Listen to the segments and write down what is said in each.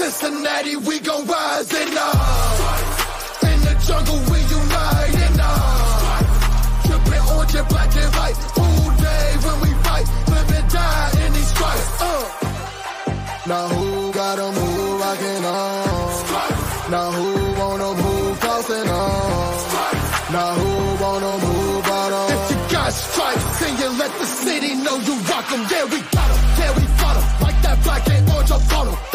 Cincinnati, we gon' rise and up. In the jungle, we unite and up. Trippin' orange and black and white. All day when we fight, live and die in these stripes. Uh. Now who gotta move rockin' on? Now who wanna move crossing on? Now who wanna move out on? If you got stripes, then you let the city know you rock 'em. Yeah, we got 'em. Yeah, we fought 'em. Like that black and orange up on 'em.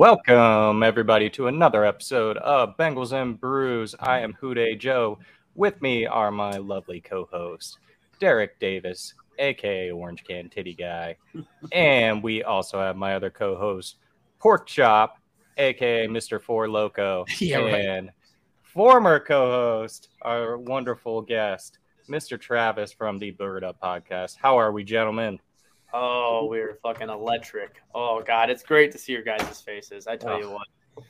Welcome, everybody, to another episode of Bengals and Brews. I am Hude Joe. With me are my lovely co host, Derrick Davis, aka Orange Can Titty Guy. and we also have my other co host, Pork Chop, aka Mr. Four Loco. Yeah, right. and former co host, our wonderful guest, Mr. Travis from the Bird Up podcast. How are we, gentlemen? Oh, we're fucking electric. Oh god, it's great to see your guys' faces. I tell Oh, you what.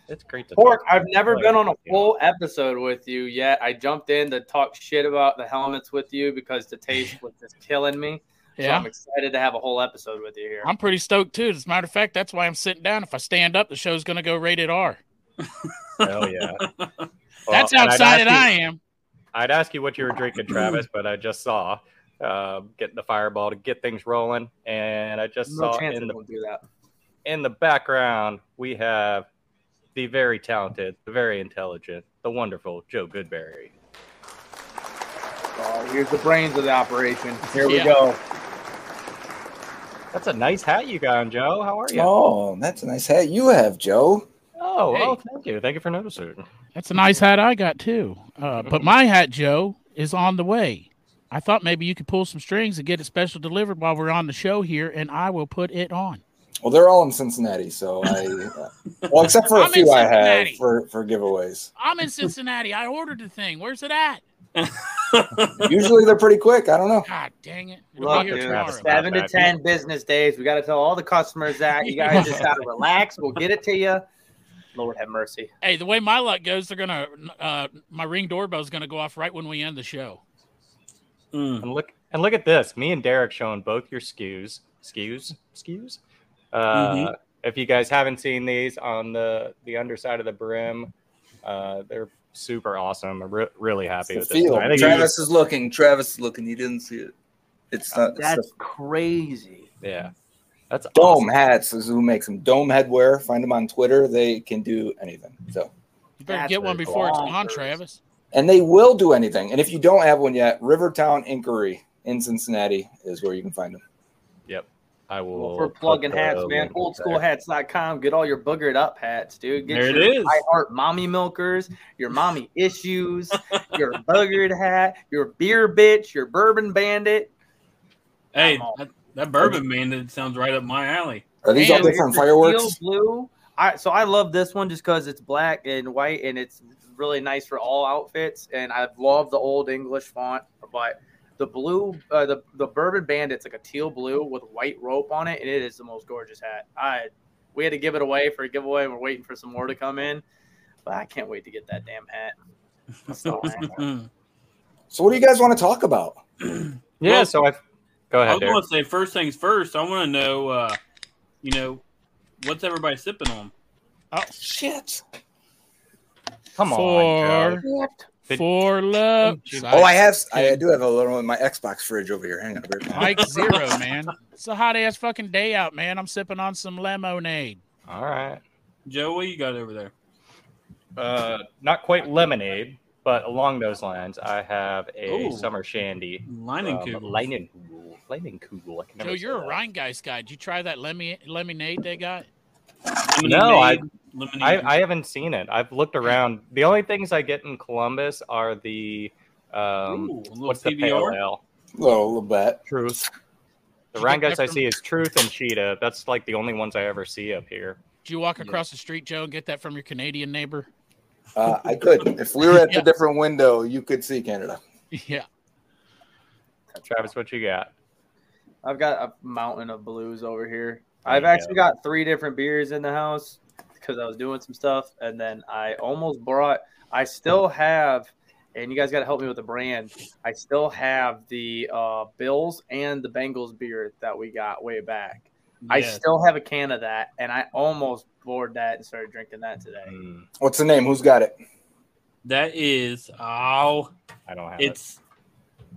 It's great to Pork, talk I've never been on a you full episode with you yet. I jumped in to talk shit about the helmets with you because the taste was just killing me. So Yeah, I'm excited to have a whole episode with you here. I'm pretty stoked too. As a matter of fact, that's why I'm sitting down. If I stand up, the show's going to go rated R. Hell yeah. That's how and I'd ask excited you- I am. I'd ask you what you were drinking, Travis, but I just saw uh, getting the fireball to get things rolling, and I just no saw chance in the do that. in the background we have the very talented, the very intelligent, the wonderful Joe Goodberry. Oh, here's the brains of the operation. Here we Yeah. go. That's a nice hat you got on, Joe. How are you? Oh, that's a nice hat you have, Joe. oh, Hey. oh, thank you, thank you for noticing. That's a nice hat I got too. Uh, but my hat, Joe, is on the way. I thought maybe you could pull some strings and get it special delivered while we're on the show here, and I will put it on. Well, they're all in Cincinnati, so I uh, well, except for a I'm in few I have for for giveaways. I'm in Cincinnati. I ordered the thing. Where's it at? Usually they're pretty quick. I don't know. God dang it! It'll Look, be here dude, Travis, tomorrow. about seven to ten business days. We got to tell all the customers that you guys just got to relax. We'll get it to you. Lord have mercy. Hey, the way my luck goes, they're gonna uh, my ring doorbell's gonna go off right when we end the show. And look and look at this. Me and Derrick showing both your skews, skews, skews. Uh, Mm-hmm. If you guys haven't seen these on the the underside of the brim, uh, they're super awesome. I'm re- really happy It's with the this. I think you Travis is looking. Travis is looking. You didn't see it. It's not. It's That's the crazy. yeah, that's Dome awesome. hats is who makes them. Dome headwear. Find them on Twitter. They can do anything. So, You better That's get one really before it's bonkers. gone, Travis. And they will do anything. And if you don't have one yet, Rivertown Inquiry in Cincinnati is where you can find them. Yep, I will. Well, for plugging hats, man. link there. Oldschoolhats.com. Get all your boogered up hats, dude. Get There it your is. I heart mommy milkers, your mommy issues, your boogered hat, your beer bitch, your bourbon bandit. Hey, I'm all- that, that bourbon bandit sounds right up my alley. Are these And all different It's a fireworks? Steel blue. I so I love this one just because it's black and white and it's really nice for all outfits. And I love the old English font, but the blue, uh, the the bourbon bandit's like a teal blue with white rope on it, and it is the most gorgeous hat. I we had to give it away for a giveaway. and We're waiting for some more to come in, but I can't wait to get that damn hat. That's all I have. So, what do you guys want to talk about? Yeah, Well, so I go ahead I ahead, was going to say first things first. I want to know, uh, you know, what's everybody sipping on? Oh shit. Come For- on, Joe. Did- For love. Oh, I have. I do have a little in my Xbox fridge over here. Hang on. a. Mike Zero, man. It's a hot ass fucking day out, man. I'm sipping on some lemonade. All right. Joe, what you got over there? Uh, not quite lemonade, but along those lines, I have a Ooh. summer shandy. Leinenkugel. Um, Leinenkugel. Leinenkugel. I can Joe, you're a that. Rhinegeist guy. Did you try that lemon lemonade they got? No, I- Lemonade, lemonade. I, I haven't seen it. I've looked around. The only things I get in Columbus are the um, Ooh, a little what's the pale PBR? ale? A little, little bit. Truth. The You Rhinegeists I see is Truth and Cheetah. That's like the only ones I ever see up here. Do you walk across the street, Joe, and get that from your Canadian neighbor? Uh, I could. If we were at Yeah. the different window, you could see Canada. Yeah. Travis, what you got? I've got a mountain of blues over here. There I've you actually got three different beers in the house. because I was doing some stuff, and then I almost brought. I still have, and you guys got to help me with the brand. I still have the uh, Bills and the Bengals beer that we got way back. I still have a can of that, and I almost poured that and started drinking that today. Mm, What's the name? Who's got it? That is oh, I don't have it. it's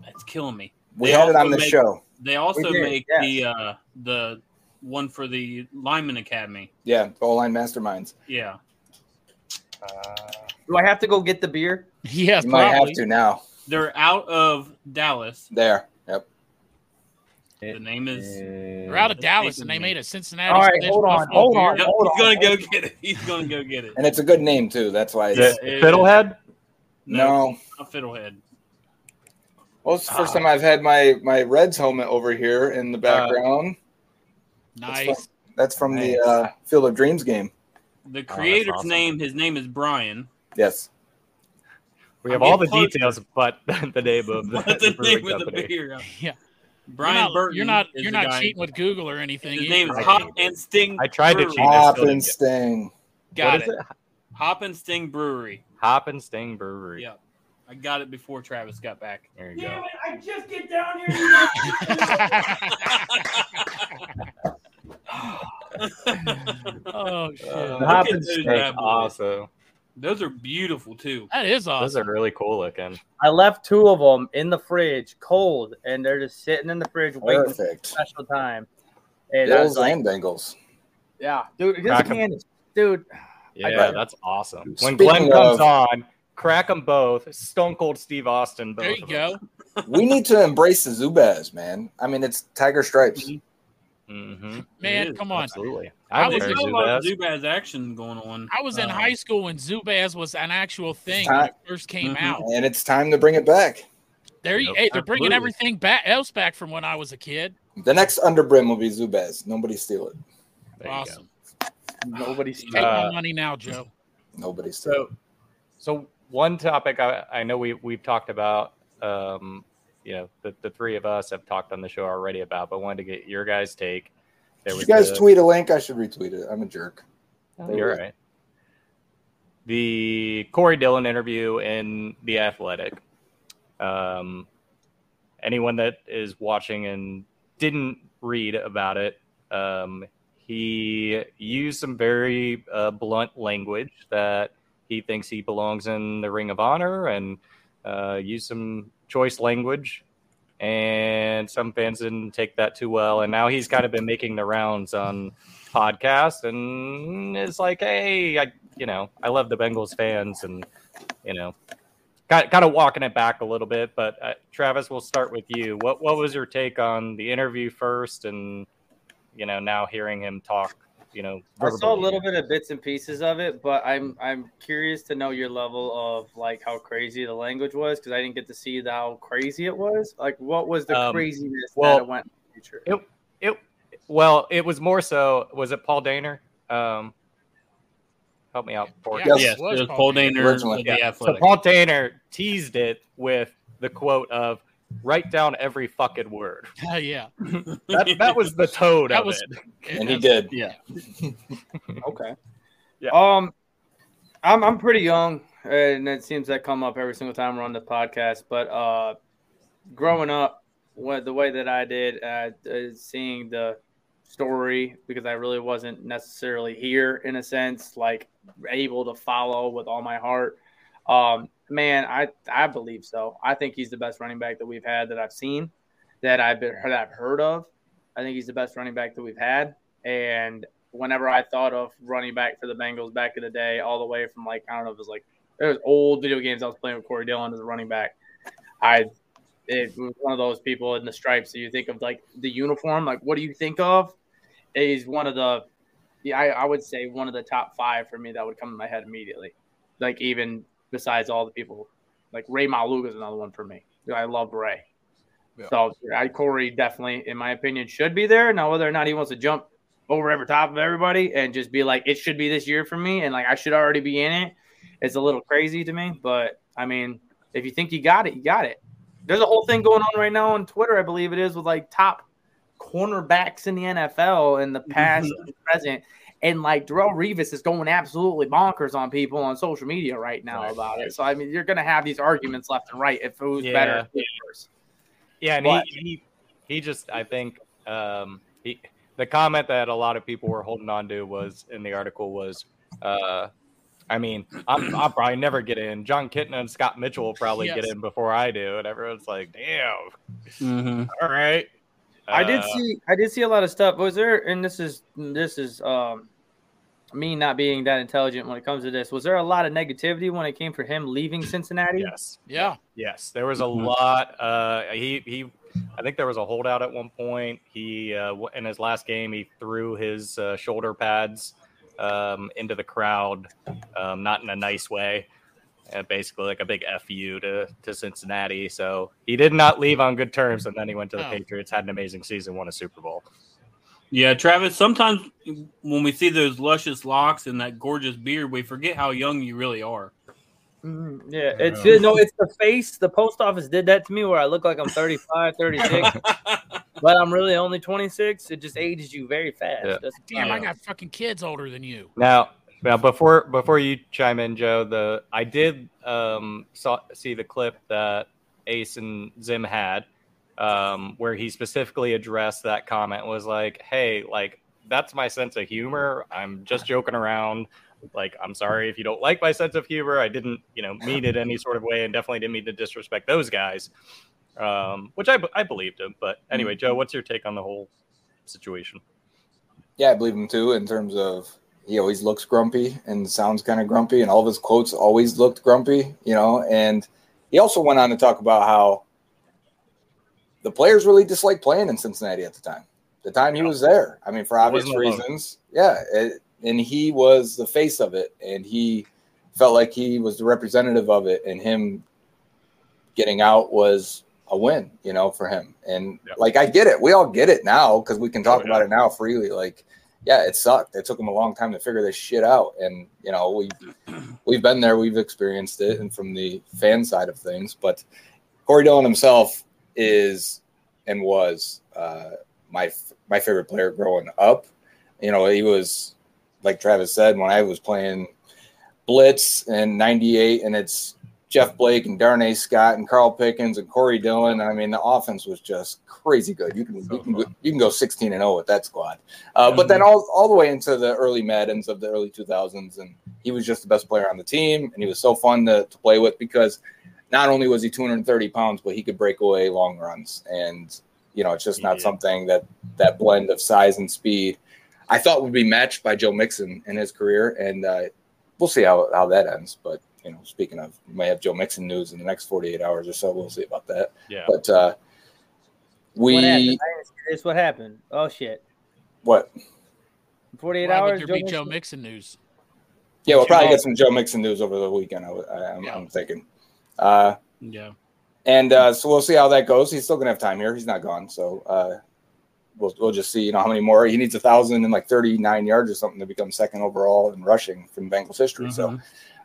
it's killing me. We They had it on the make- show. They also make yes. the uh the one for the Lyman Academy. Yeah, Goal Line Masterminds. Yeah. Uh, Do I have to go get the beer? Yes, You might probably. have to now. They're out of Dallas. There. Yep. The name is They're out of Dallas, and they made a Cincinnati. All right, hold on, hold on. Yep, Hold he's gonna go get it. He's gonna go get it. And it's a good name too. That's why. It's, it it- Fiddlehead? no. not Fiddlehead. Well, it's the first time I've had my my Reds helmet over here in the background. Nice. That's from the Nice. uh, Field of Dreams game. The creator's awesome. name, his name is Brian. Yes. We I'm have all the getting closer. details, but the name of the, What's the brewing name of the beer? Yeah. Brian you're not, Burton. You're not. You're not cheating with Google or anything. His either. name is I Hop and Sting. I tried to Brewery. cheat. Hop and Sting. Got What it. is it? Hop and Sting Brewery. Hop and Sting Brewery. Yeah. I got it before Travis got back. There you go. I just get down oh shit. Uh, Look Hop those Sting, awesome. Those are beautiful too. that is awesome. Those are really cool looking. I left two of them in the fridge, cold, and they're just sitting in the fridge waiting for Perfect. special time. And I Bills like, and Bengals. yeah, dude, this Crack 'em. can dude. Yeah, that's awesome. When Speaking Glenn comes of- on, crack them both. Stone Cold Steve Austin. Both there you go. we need to embrace the Zubaz, man. I mean, it's Tiger Stripes. Mm-hmm. Man, come on. Absolutely. I I was was There's There's a lot of Zubaz. Zubaz action going on. I was in Uh, high school when Zubaz was an actual thing when it first came Mhm. out. And it's time to bring it back. There, you, Nope, hey, they're bringing absolutely. everything back else back from when I was a kid. The next underbrim will be Zubaz. Nobody steal it. There you go. awesome. Nobody's Take Uh, my money now, Joe. Nobody steal it. So, so one topic I, I know we we've talked about, um, you know, the, the three of us have talked on the show already about, but wanted to get your guys' take. There you guys the- tweet a link? I should retweet it. I'm a jerk. Oh, You're right. The Corey Dillon interview in The Athletic. Um, anyone that is watching and didn't read about it, um, he used some very uh, blunt language that he thinks he belongs in the Ring of Honor and uh, used some choice language. And some fans didn't take that too well. And now he's kind of been making the rounds on podcast and it's like, hey, I, you know, I love the Bengals fans and, you know, kind, kind of walking it back a little bit. But uh, Travis, we'll start with you. What what was your take on the interview first, and you know, now hearing him talk, you know, I saw a little bit of bits and pieces of it, but I'm I'm curious to know your level of like how crazy the language was because I didn't get to see how crazy it was. Like, what was the Um, craziness well, that it went in the future? It, it, well, it was more so. Was it Paul Dehner? Um, help me out, Pork. Yeah, Yes. Yes, was it was Paul Paul Dehner. Dehner Yeah. So Paul Dehner teased it with the quote of "Write down every fucking word." Uh, yeah. That, that was the toad That of was- it. And he did. yeah. Okay. Yeah. Um, I'm I'm pretty young, and it seems that come up every single time we're on the podcast. But uh, growing up, what the way that I did, uh, is seeing the story because I really wasn't necessarily here in a sense, like able to follow with all my heart. Um, man, I I believe so. I think he's the best running back that we've had that I've seen, that I've been that I've heard of. I think he's the best running back that we've had, and whenever I thought of running back for the Bengals back in the day, all the way from like I don't know it was like it was old video games I was playing with Corey Dillon as a running back. I it was one of those people in the stripes that you think of like the uniform. Like, what do you think of? He's one of the yeah, I, I would say one of the top five for me that would come to my head immediately. Like even besides all the people, like Ray Maualuga is another one for me. I love Ray. Yeah. So I, Corey definitely, in my opinion, should be there. Now whether or not he wants to jump over every top of everybody and just be like, it should be this year for me, and like I should already be in it, it's a little crazy to me. But I mean, if you think you got it, you got it. There's a whole thing going on right now on Twitter, I believe it is, with like top cornerbacks in the NFL in the past and present. And like Darrelle Revis is going absolutely bonkers on people on social media right now Right, about it. So I mean, you're gonna have these arguments left and right if who's Yeah. better. who's. Yeah, and But- he, he he just I think um he the comment that a lot of people were holding on to was in the article was uh I mean, I'm, I'll probably never get in. Jon Kitna and Scott Mitchell will probably get in before I do, and everyone's like, "Damn, Mhm. all right." I did Uh, see I did see a lot of stuff. Was there and this is this is um me not being that intelligent when it comes to this. Was there a lot of negativity when it came for him leaving Cincinnati? Yes, Yeah. yes, there was a Mhm. lot. Uh, he he, I think there was a holdout at one point. He uh, in his last game, he threw his uh, shoulder pads um, into the crowd, um, not in a nice way. Uh, basically, like a big fu to to Cincinnati. So he did not leave on good terms, and then he went to the No. Patriots, had an amazing season, won a Super Bowl. Yeah, Travis. Sometimes when we see those luscious locks and that gorgeous beard, we forget how young you really are. Mhm. Yeah, it's good. No, it's the face. The post office did that to me where I look like I'm 35, 36, but I'm really only 26. It just ages you very fast. Yeah. That's Damn, I Yeah. got fucking kids older than you. Now, now before before you chime in, Joe, the I did um saw, see the clip that Ace and Zim had, um, where he specifically addressed that comment. Was like, hey, like that's my sense of humor. I'm just joking around. Like, I'm sorry if you don't like my sense of humor. I didn't, you know, mean it any sort of way, and definitely didn't mean to disrespect those guys. Um, which I, I believed him. But anyway, Joe, what's your take on the whole situation? Yeah, I believe him too. In terms of he always looks grumpy and sounds kind of grumpy, and all of his quotes always looked grumpy. You know, and he also went on to talk about how the players really disliked playing in Cincinnati at the time. The time he was there. I mean, for obvious reasons. Yeah, it, and he was the face of it, and he felt like he was the representative of it, and him getting out was a win, you know, for him. And Yeah. like I get it, we all get it now because we can talk Oh, yeah. about it now freely. Like, yeah, it sucked. It took him a long time to figure this shit out, and you know, we we've been there, we've experienced it, and from the fan side of things. But Corey Dillon himself is and was uh, my my favorite player growing up. You know, he was like Travis said when I was playing Blitz in '98, and it's Jeff Blake and Darnay Scott and Carl Pickens and Corey Dillon. I mean, the offense was just crazy good. You can So you can go, you can go 16 and 0 with that squad. Uh, But then all all the way into the early Maddens of the early 2000s, and he was just the best player on the team, and he was so fun to, to play with because not only was he 230 pounds, but he could break away long runs, and you know, it's just not Yeah. something that that blend of size and speed. I thought would be matched by Joe Mixon in his career, and uh, we'll see how, how that ends. But you know, speaking of, we may have Joe Mixon news in the next 48 hours or so. We'll see about that. Yeah. But uh, we what happened? I didn't see this. What happened? Oh shit! what? 48 Why would hours. there Joe be Joe Mixon? Mixon news? Yeah, we'll probably get some Joe Mixon news over the weekend. I, I, I'm, Yeah. I'm thinking. Uh, Yeah. and uh, so we'll see how that goes. He's still gonna have time here. He's not gone, so uh, we'll we'll just see. You know how many more he needs a thousand and like 39 yards or something to become second overall in rushing from Bengals history. So, Mhm.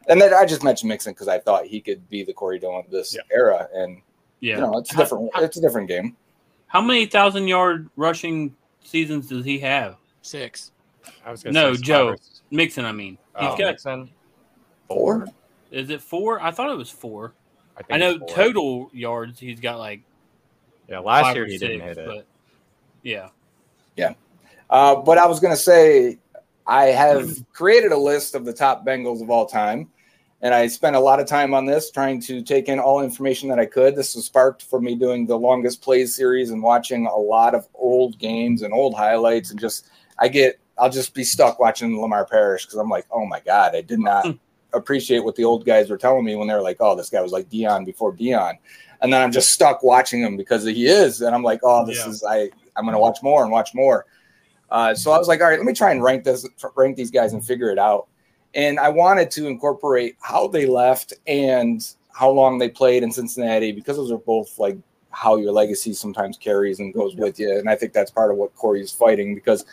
and then I just mentioned Mixon because I thought he could be the Corey Dillon of this Yeah. era, and Yeah. you know it's a How- different how- it's a different game. How many thousand yard rushing seasons does he have? Six. I was gonna No, say Joe. Spiders. Mixon, I mean. He's Oh, got Mixon. Four? is it four? I thought it was four. I, think I know total yards he's got like Yeah, last year he six, didn't hit it. but yeah. Uh, but I was going to say, I have created a list of the top Bengals of all time. And I spent a lot of time on this, trying to take in all information that I could. This was sparked for me doing the longest plays series and watching a lot of old games and old highlights. And just, I get, I'll just be stuck watching Lamar Parrish because I'm like, oh my God, I did not appreciate what the old guys were telling me when they were like, oh, this guy was like Deion before Deion. And then I'm just stuck watching him because he is. And I'm like, oh, this Yeah. is, I, I'm to watch more and watch more. Uh, so I was like, all right, let me try and rank this, rank these guys and figure it out. And I wanted to incorporate how they left and how long they played in Cincinnati because those are both like how your legacy sometimes carries and goes with you. And I think that's part of what Corey's fighting because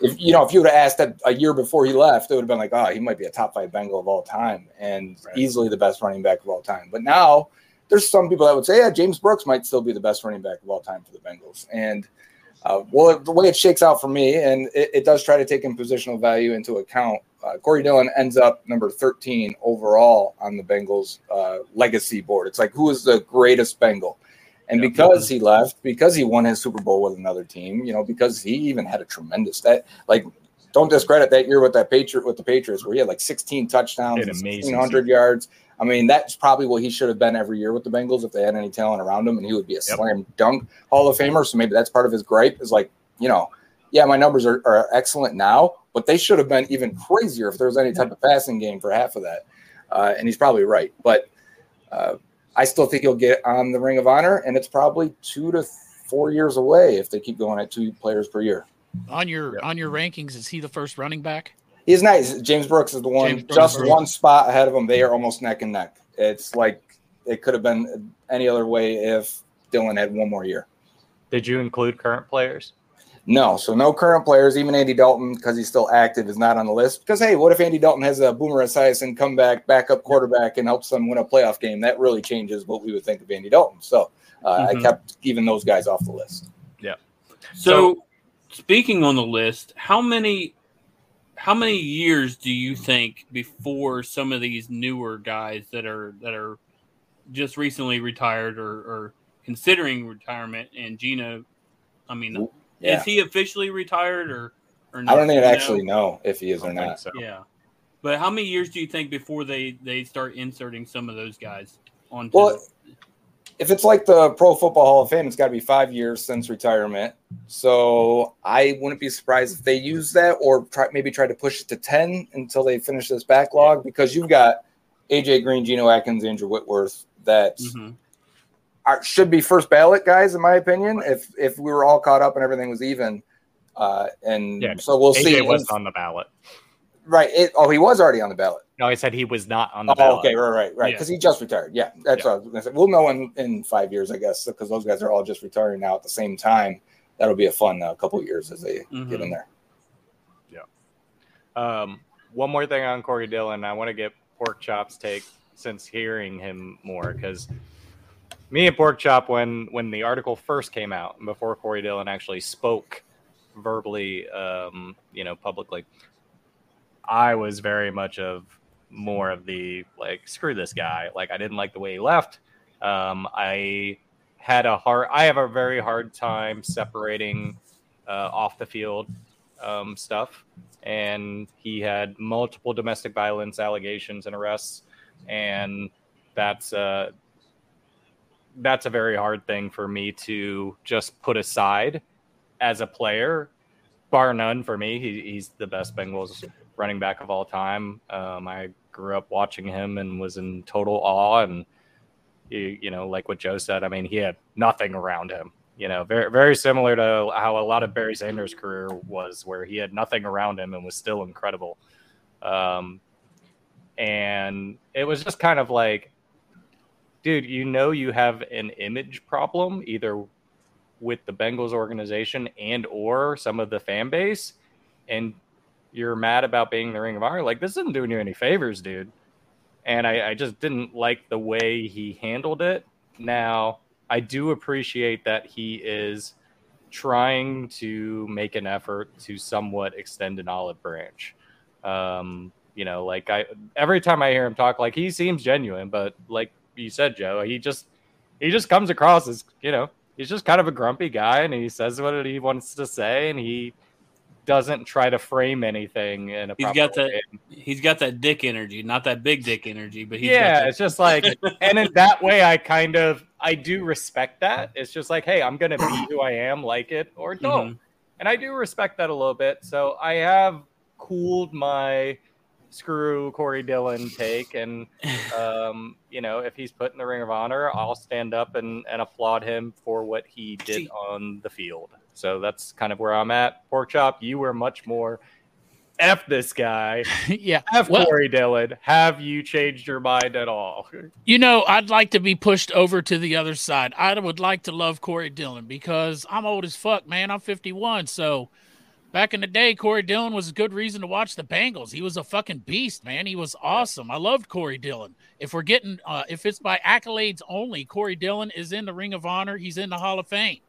if you know if you would have asked that a year before he left, it would have been like, oh, he might be a top five Bengal of all time and Right. easily the best running back of all time. But now there's some people that would say, yeah, James Brooks might still be the best running back of all time for the Bengals. And Uh, well, the way it shakes out for me, and it, it does try to take in positional value into account. Uh, Corey Dillon ends up number 13 overall on the Bengals uh, legacy board. It's like who is the greatest Bengal? And Yeah. because he left, because he won his Super Bowl with another team, you know, because he even had a tremendous that like don't discredit that year with that Patriot with the Patriots where he had like 16 touchdowns, and amazing 1600 yards. I mean, that's probably what he should have been every year with the Bengals if they had any talent around him, and he would be a Yep. slam dunk Hall of Famer. So maybe that's part of his gripe is like, you know, yeah, my numbers are, are excellent now, but they should have been even crazier if there was any type of passing game for half of that. Uh, and he's probably right, but uh, I still think he'll get on the Ring of Honor, and it's probably two to four years away if they keep going at two players per year. On your on your rankings, is he the first running back? He's nice. James Brooks is the one, James Brooks. just one spot ahead of him. They are almost neck and neck. It's like it could have been any other way if Dillon had one more year. Did you include current players? No, so no current players. Even Andy Dalton, because he's still active, is not on the list. Because hey, what if Andy Dalton has a Boomer Esiason comeback, backup quarterback, and helps them win a playoff game? That really changes what we would think of Andy Dalton. So uh, Mhm. I kept even those guys off the list. Yeah. So, speaking on the list, how many how many years do you think before some of these newer guys that are that are just recently retired or, or considering retirement and Geno I mean Yeah, is he officially retired or or not? I don't even you actually know? know if he is or don't so. Yeah. But how many years do you think before they they start inserting some of those guys onto Well, if it's like the Pro Football Hall of Fame, it's got to be five years since retirement. So I wouldn't be surprised if they use that or try, maybe try to push it to 10 until they finish this backlog because you've got AJ Green, Geno Atkins, Andrew Whitworth that Mhm. Should be first ballot guys, in my opinion, if if we were all caught up and everything was even. Uh, and Yeah, so we'll see. AJ was on the ballot. right. It, oh, he was already on the ballot. No, I said he was not on the Oh, ballot. okay, right, right, right. Yeah. Because he just retired. Yeah, that's Yeah. what I was gonna say. We'll know in, in five years, I guess, because those guys are all just retiring now at the same time. That'll be a fun uh, couple of years as they get Mhm. in there. Yeah. Um, one more thing on Corey Dillon. I want to get Pork Chop's take since hearing him more because me and Pork Chop, when when the article first came out and before Corey Dillon actually spoke verbally, um, you know, publicly, I was very much of more of the like screw this guy. Like I didn't like the way he left. Um, I had a hard. I have a very hard time separating uh, off the field um, stuff and he had multiple domestic violence allegations and arrests and that's uh that's a very hard thing for me to just put aside as a player bar none for me he, he's the best bengals running back of all time um, i grew up watching him and was in total awe and you, you know like what joe said i mean he had nothing around him you know, very very similar to how a lot of Barry Sanders' career was, where he had nothing around him and was still incredible. Um, and it was just kind of like, dude, you know, you have an image problem either with the Bengals organization and or some of the fan base, and you're mad about being in the Ring of Honor. Like this isn't doing you any favors, dude. And I, I just didn't like the way he handled it. Now I do appreciate that he is trying to make an effort to somewhat extend an olive branch. Um, you know, like I every time I hear him talk, like he seems genuine, but like you said, Joe, he just he just comes across as you know he's just kind of a grumpy guy, and he says what he wants to say, and he doesn't try to frame anything in a He's got that way. he's got that dick energy, not that big dick energy, but he's yeah, it's just like, and in that way, I kind of I do respect that. It's just like, hey, I'm gonna be who I am, like it or don't, Mhm. and I do respect that a little bit. So I have cooled my screw Corey Dillon take, and um, you know, if he's put in the Ring of Honor, I'll stand up and, and applaud him for what he did on the field. So that's kind of where I'm at. Pork chop, you were much more. F this guy. yeah. F Well- Corey Dillon. Have you changed your mind at all? You know, I'd like to be pushed over to the other side. I would like to love Corey Dillon because I'm old as fuck, man. I'm 51. So back in the day, Corey Dillon was a good reason to watch the Bengals. He was a fucking beast, man. He was awesome. I loved Corey Dillon. If we're getting, uh, if it's by accolades only, Corey Dillon is in the Ring of Honor. He's in the Hall of Fame.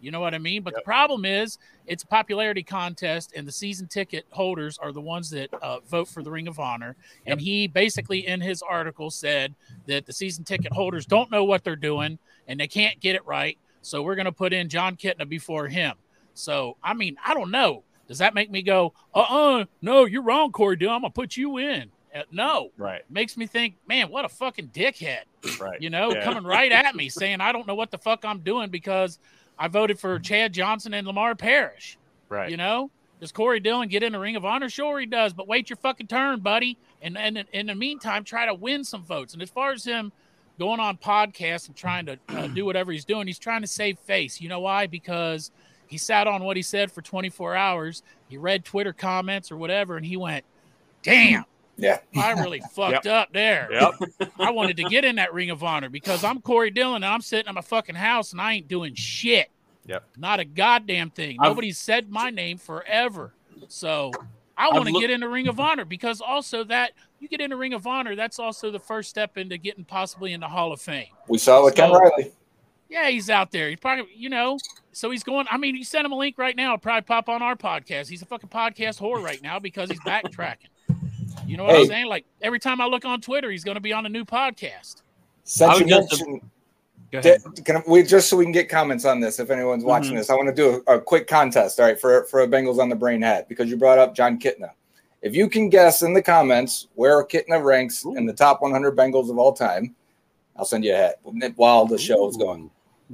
You know what I mean? But the problem is, it's a popularity contest, and the season ticket holders are the ones that uh, vote for the Ring of Honor. And he basically, in his article, said that the season ticket holders don't know what they're doing and they can't get it right. So we're going to put in Jon Kitna before him. So, I mean, I don't know. Does that make me go, uh uh no, you're wrong, Corey Dillon. I'm going to put you in? Uh, no. Right. Makes me think, man, what a fucking dickhead Right. you know, Yeah. coming right at me saying I don't know what the fuck I'm doing because I voted for Chad Johnson and Lamar Parrish. Right. You know, does Corey Dillon get in the Ring of Honor? Sure, he does, but wait your fucking turn, buddy. And and in the meantime, try to win some votes. And as far as him going on podcasts and trying to uh, do whatever he's doing, he's trying to save face. You know why? Because he sat on what he said for 24 hours. He read Twitter comments or whatever, and he went, "Damn." Yeah. I really fucked up there. Yep. I wanted to get in that Ring of Honor because I'm Corey Dillon and I'm sitting in my fucking house and I ain't doing shit. Yep. Not a goddamn thing. I've- Nobody's said my name forever. So I want to look- get in the Ring of Honor because also that you get in the Ring of Honor, that's also the first step into getting possibly in the Hall of Fame. We saw it with Ken Riley. Yeah, he's out there. He's probably, you know, so he's going. I mean, you send him a link right now. It'll probably pop on our podcast. He's a fucking podcast whore right now because he's backtracking. You know what Hey. I'm saying? Like every time I look on Twitter, he's going to be on a new podcast. Since I you just- mentioned, Go ahead. Can we just so we can get comments on this if anyone's watching Mhm. this, I want to do a, a quick contest, all right, for for a Bengals on the brain hat because you brought up Jon Kitna. If you can guess in the comments where Kitna ranks in the top 100 Bengals of all time, I'll send you a hat while the show is going.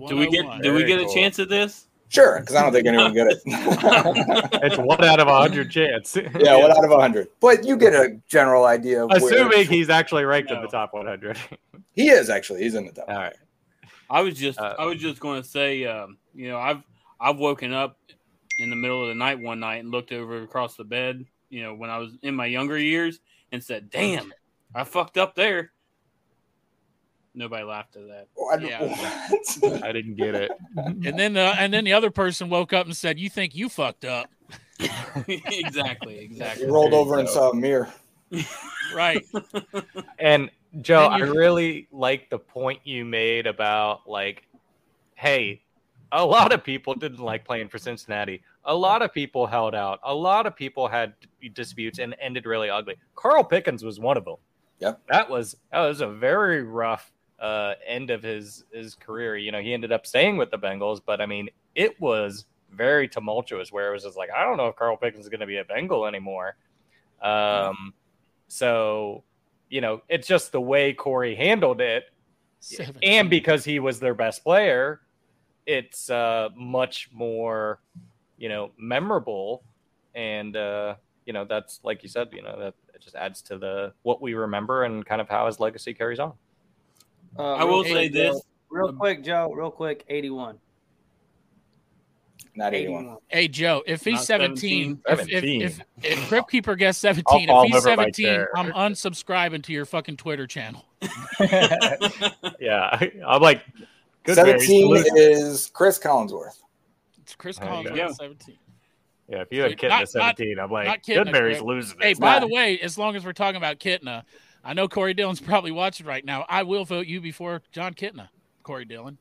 Do we get do we Very get a cool. chance at this? Sure, because I don't think anyone get it. It's one out of a hundred chance. yeah, one out of a 100. But you get a general idea of where Assuming he's actually ranked in the top 100. he is actually. He's in the top. All right. I was just Uh, I was just going to say, um, you know, I've I've woken up in the middle of the night one night and looked over across the bed, you know, when I was in my younger years, and said, "Damn, I fucked up there." Nobody laughed at that. Oh, I- Yeah. what? I didn't get it. And then the and then the other person woke up and said, "You think you fucked up?" exactly, He exactly. rolled over and saw a mirror. Right. And Joe, And I really like the point you made about like, hey, a lot of people didn't like playing for Cincinnati. A lot of people held out. A lot of people had disputes and ended really ugly. Carl Pickens was one of them. Yep. That was that was a very rough uh, end of his his career. You know, he ended up staying with the Bengals, but I mean, it was very tumultuous. Where it was just like, I don't know if Carl Pickens is going to be a Bengal anymore. Um, so you know, it's just the way Corey handled it, and because he was their best player, it's uh, much more, you know, memorable, and uh, you know that's like you said, you know that it just adds to the what we remember and kind of how his legacy carries on. Uh, I real will quick, say this. Joe. Real quick, Joe. Real quick. 81. Not 81. 81. Hey Joe, if he's 17, 17. if, if, if, if Crypt Keeper gets 17, if he's 17, chair. I'm unsubscribing to your fucking Twitter channel. yeah, I'm like, good 17 is Cris Collinsworth. It's Chris There you Collins go. at 17. yeah. If you had Not- Kitna not- 17, I'm like, not Kitna, good Mary's losing Hey, it. by not- the way, as long as we're talking about Kitna, I know Corey Dillon's probably watching right now. I will vote you before Jon Kitna, Corey Dillon.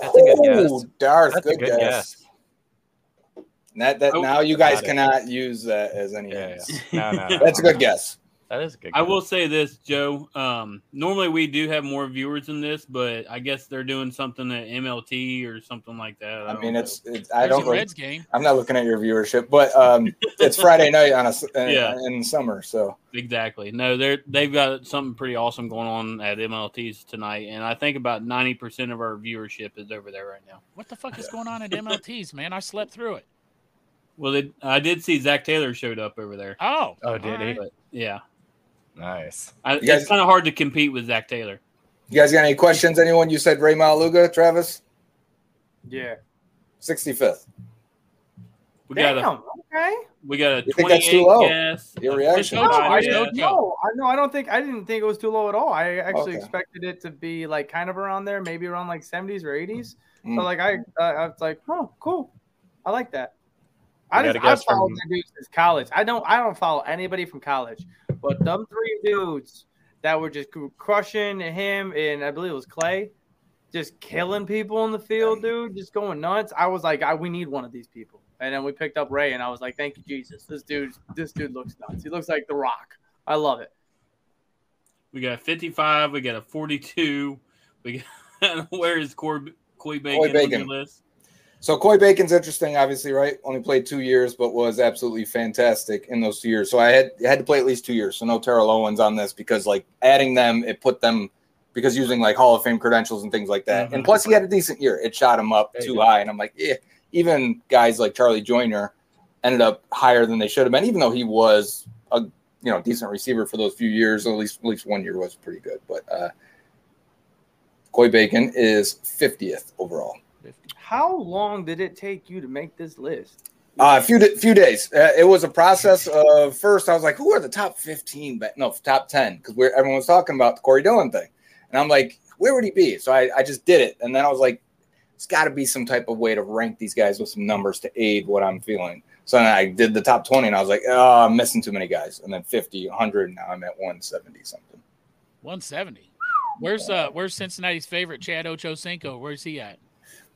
That's a good guess. Darth, That's a good, good guess. guess. That, that Oh, now you guys got it. cannot use that as any. Yeah, yeah. No, no, no. That's a good guess. That is a good. I guess. will say this, Joe. Um, normally we do have more viewers than this, but I guess they're doing something at MLT or something like that. I don't mean, it's, it's I There's don't. a Reds game. I'm not looking at your viewership, but um, it's Friday night on a uh, Yeah. in summer, so Exactly. No, they're they've got something pretty awesome going on at MLTs tonight, and I think about ninety percent of our viewership is over there right now. What the fuck is going on at MLTs, man? I slept through it. Well, they, I did see Zac Taylor showed up over there, Oh. Oh, did all he? but yeah, Nice. I, guys- it's kind of hard to compete with Zac Taylor. you guys got any questions? Anyone? You said Ray Maualuga, Travis, Yeah. 65th. We got Damn. a okay. we got a You think that's too low? gas. Your reaction? No, I gas. don't. No, I no, I don't think I didn't think it was too low at all. I actually Okay. expected it to be like kind of around there, maybe around like 70s or 80s. Mm. So like I, uh, I was like, oh, cool. I like that. I just I guess followed from- the dudes since college. I don't I don't follow anybody from college, but them three dudes that were just crushing him and I believe it was Clay. just killing people in the field, dude, just going nuts. I was like, I, we need one of these people. And then we picked up Ray, and I was like, thank you, Jesus. This dude, this dude looks nuts. He looks like The Rock. I love it. We got 55. We got a 42. We got where is Corey, Coy Bacon, on Bacon. your list? So Coy Bacon's interesting, obviously, right? Only played two years, but was absolutely fantastic in those two years. So I had had to play at least two years. So no Terrell Owens on this because like adding them, it put them because using like Hall of Fame credentials and things like that. And Mhm. plus he had a decent year. It shot him up There too high. And I'm like, yeah, even guys like Charlie Joiner ended up higher than they should have been, even though he was a you know decent receiver for those few years. At least at least one year was pretty good. But uh Coy Bacon is 50th overall. How long did it take you to make this list? Uh, a few di- few days. Uh, it was a process of first. I was like, "Who are the top fifteen? But no, top ten because we're everyone was talking about the Corey Dillon thing, and I'm like, where would he be? So I, I just did it, and then I was like, it's got to be some type of way to rank these guys with some numbers to aid what I'm feeling. So then I did the top twenty, and I was like, oh, I'm missing too many guys, and then 50, 100, and now I'm at 170 something. 170. Where's uh where's Cincinnati's favorite Chad Ochocinco? Where's he at?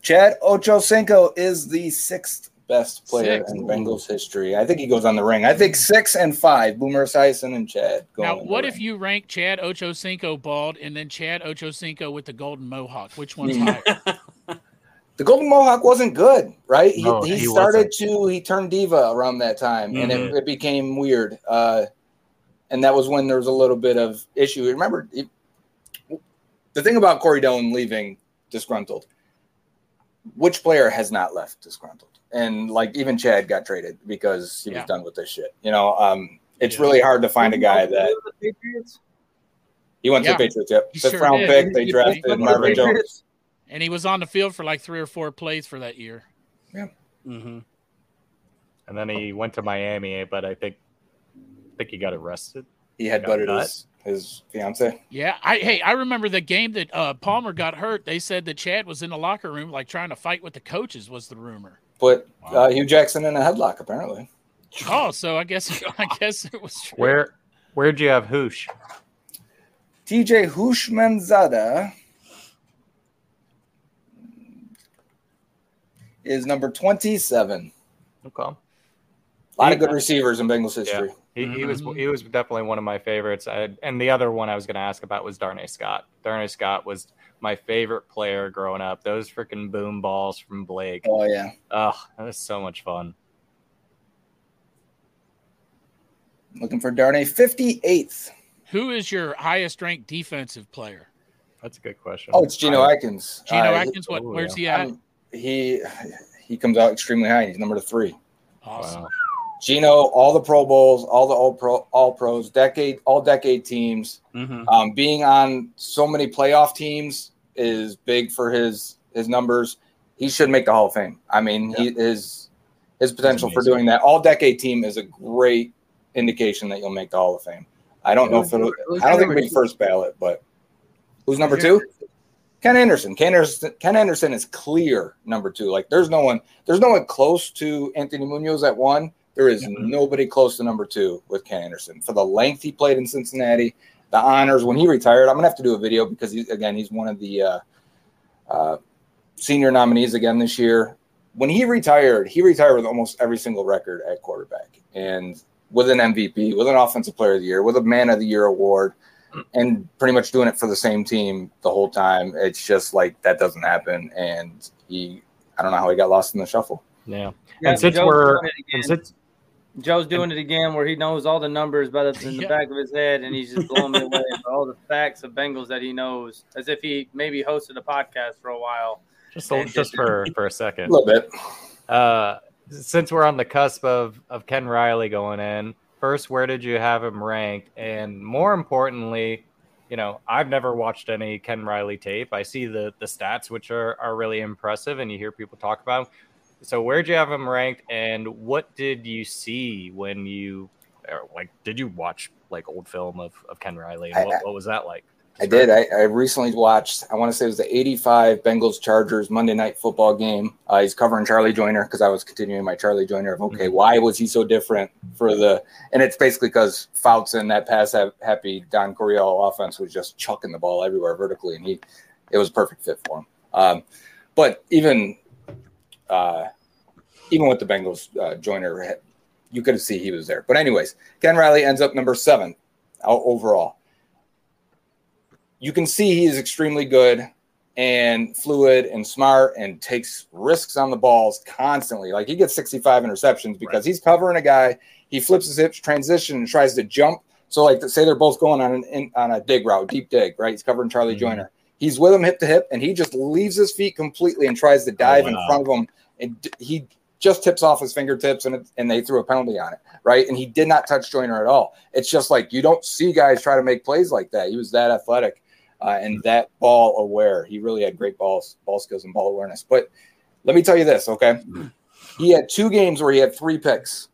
Chad Ochocinco is the sixth best player Sixth. in Bengals history. I think he goes on the ring. I think six and five. Boomer Esiason and Chad. Go Now, on the what ring. if you rank Chad Ochocinco bald and then Chad Ochocinco with the golden mohawk? Which one's higher? the Golden Mohawk wasn't good, right? He, No, he, he started to he turned diva around that time, and it, Mhm. it became weird. Uh, and that was when there was a little bit of issue. Remember, it- the thing about Corey Dillon leaving disgruntled. Which player has not left disgruntled? And like even Chad got traded because he was done with this shit. You know, um, it's Yeah. really hard to find a guy that he went Yeah. to the Patriots. Yep, He fifth sure round did. pick. They drafted he went the Marvin Jones. And he was on the field for like three or four plays for that year. Yeah. Mm-hmm. And then he went to Miami, but I think I think he got arrested. He had Got butted cut. his his fiance. Yeah, I hey, I remember the game that uh, Palmer got hurt. They said that Chad was in the locker room like trying to fight with the coaches. Was the rumor? Put uh, Hue Jackson in a headlock, apparently. Oh, so I guess I guess it was true. Where where'd you have Housh? TJ Houshmandzadeh is number 27. Okay. A lot of good receivers in Bengals history. He, he was Mhm. he was definitely one of my favorites. I, and the other one I was going to ask about was Darnay Scott. Darnay Scott was my favorite player growing up. Those freaking boom balls from Blake. Oh, yeah. Oh, that was so much fun. Looking for Darnay 58th. Who is your highest ranked defensive player? That's a good question. Oh, it's Geno Atkins. Geno Uh, Atkins. What? oh, Where's he he, at? um, he he comes out extremely high. He's number three. Awesome. Wow. Geno, all the Pro Bowls, all the all pro all pros, decade all decade teams. hmm Um, being on so many playoff teams is big for his his numbers. He should make the Hall of Fame. I mean, he his his potential for doing that all decade team is a great indication that you'll make the Hall of Fame. I don't know if it'll. I don't think it'll be first ballot, but who's number two? Ken Anderson. Ken Anderson. Ken Anderson is clear number two. Like there's no one. There's no one close to Anthony Munoz at one. There is nobody close to number two with Ken Anderson for the length he played in Cincinnati, the honors when he retired. I'm gonna have to do a video because he's again he's one of the uh, uh, senior nominees again this year. When he retired, he retired with almost every single record at quarterback and with an MVP, with an Offensive Player of the Year, with a Man of the Year award, and pretty much doing it for the same team the whole time. It's just like that doesn't happen, and he. I don't know how he got lost in the shuffle. Yeah. Yeah, and since Joe's we're doing it again. and since Joe's doing it again where he knows all the numbers better than the Yeah. back of his head, and he's just blowing me away with all the facts of Bengals that he knows, as if he maybe hosted a podcast for a while. just just for for a second. A second. little bit. Uh, since we're on the cusp of of Ken Riley going in, first, where did you have him ranked? And more importantly, you know, I've never watched any Ken Riley tape. I see the the stats, which are are really impressive, and you hear people talk about. Him. So, where'd you have him ranked, and what did you see when you, or like, did you watch like old film of of Ken Riley? And I- what, what was that like? I did. I, I recently watched. I want to say it was the '85 Bengals Chargers Monday Night Football game. Uh, he's covering Charlie Joiner because I was continuing my Charlie Joiner of okay, why was he so different for the? And it's basically because Fouts and that pass ha- happy Don Coryell offense was just chucking the ball everywhere vertically, and he it was a perfect fit for him. Um, but even uh, even with the Bengals uh, joiner, you could see he was there. But anyways, Ken Riley ends up number seven overall. You can see he is extremely good and fluid and smart and takes risks on the balls constantly. Like he gets 65 interceptions because right. he's covering a guy. He flips his hips, transition, and tries to jump. So, like, say they're both going on an in, on a dig route, deep dig, right? He's covering Charlie mm-hmm. Joiner. He's with him hip to hip, and he just leaves his feet completely and tries to dive oh, wow. in front of him. And he just tips off his fingertips, and and they threw a penalty on it, right? And he did not touch Joiner at all. It's just like you don't see guys try to make plays like that. He was that athletic uh, and that ball aware. He really had great balls, ball skills, and ball awareness. But let me tell you this, okay? He had two games where he had three picks.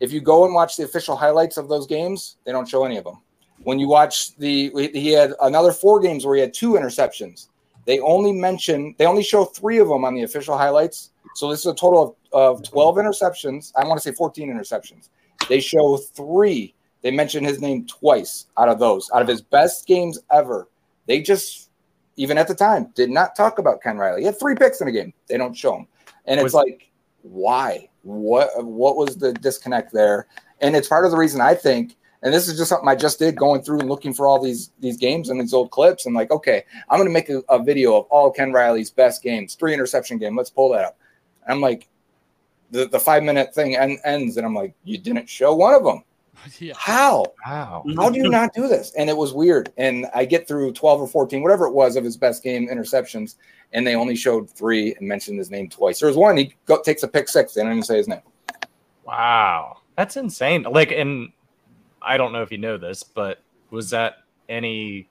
If you go and watch the official highlights of those games, they don't show any of them. When you watch the, he had another four games where he had two interceptions. They only mention, they only show three of them on the official highlights. So this is a total of, of 12 interceptions. I want to say 14 interceptions. They show three. They mention his name twice out of those, out of his best games ever they just, even at the time, did not talk about Ken Riley. He had three picks in a game. They don't show him. And it's was, like, why? What what was the disconnect there? And it's part of the reason I think, and this is just something I just did going through and looking for all these these games and these old clips. I'm like, okay, I'm gonna make a, a video of all Ken Riley's best games, three interception game. Let's pull that up. And I'm like, the, the five minute thing en- ends, and I'm like, you didn't show one of them. Yeah. How? How? How do you not do this? And it was weird. And I get through 12 or 14, whatever it was, of his best game interceptions, and they only showed three and mentioned his name twice. There was one he go, takes a pick six. They don't even say his name. Wow, that's insane. Like, and I don't know if you know this, but was that any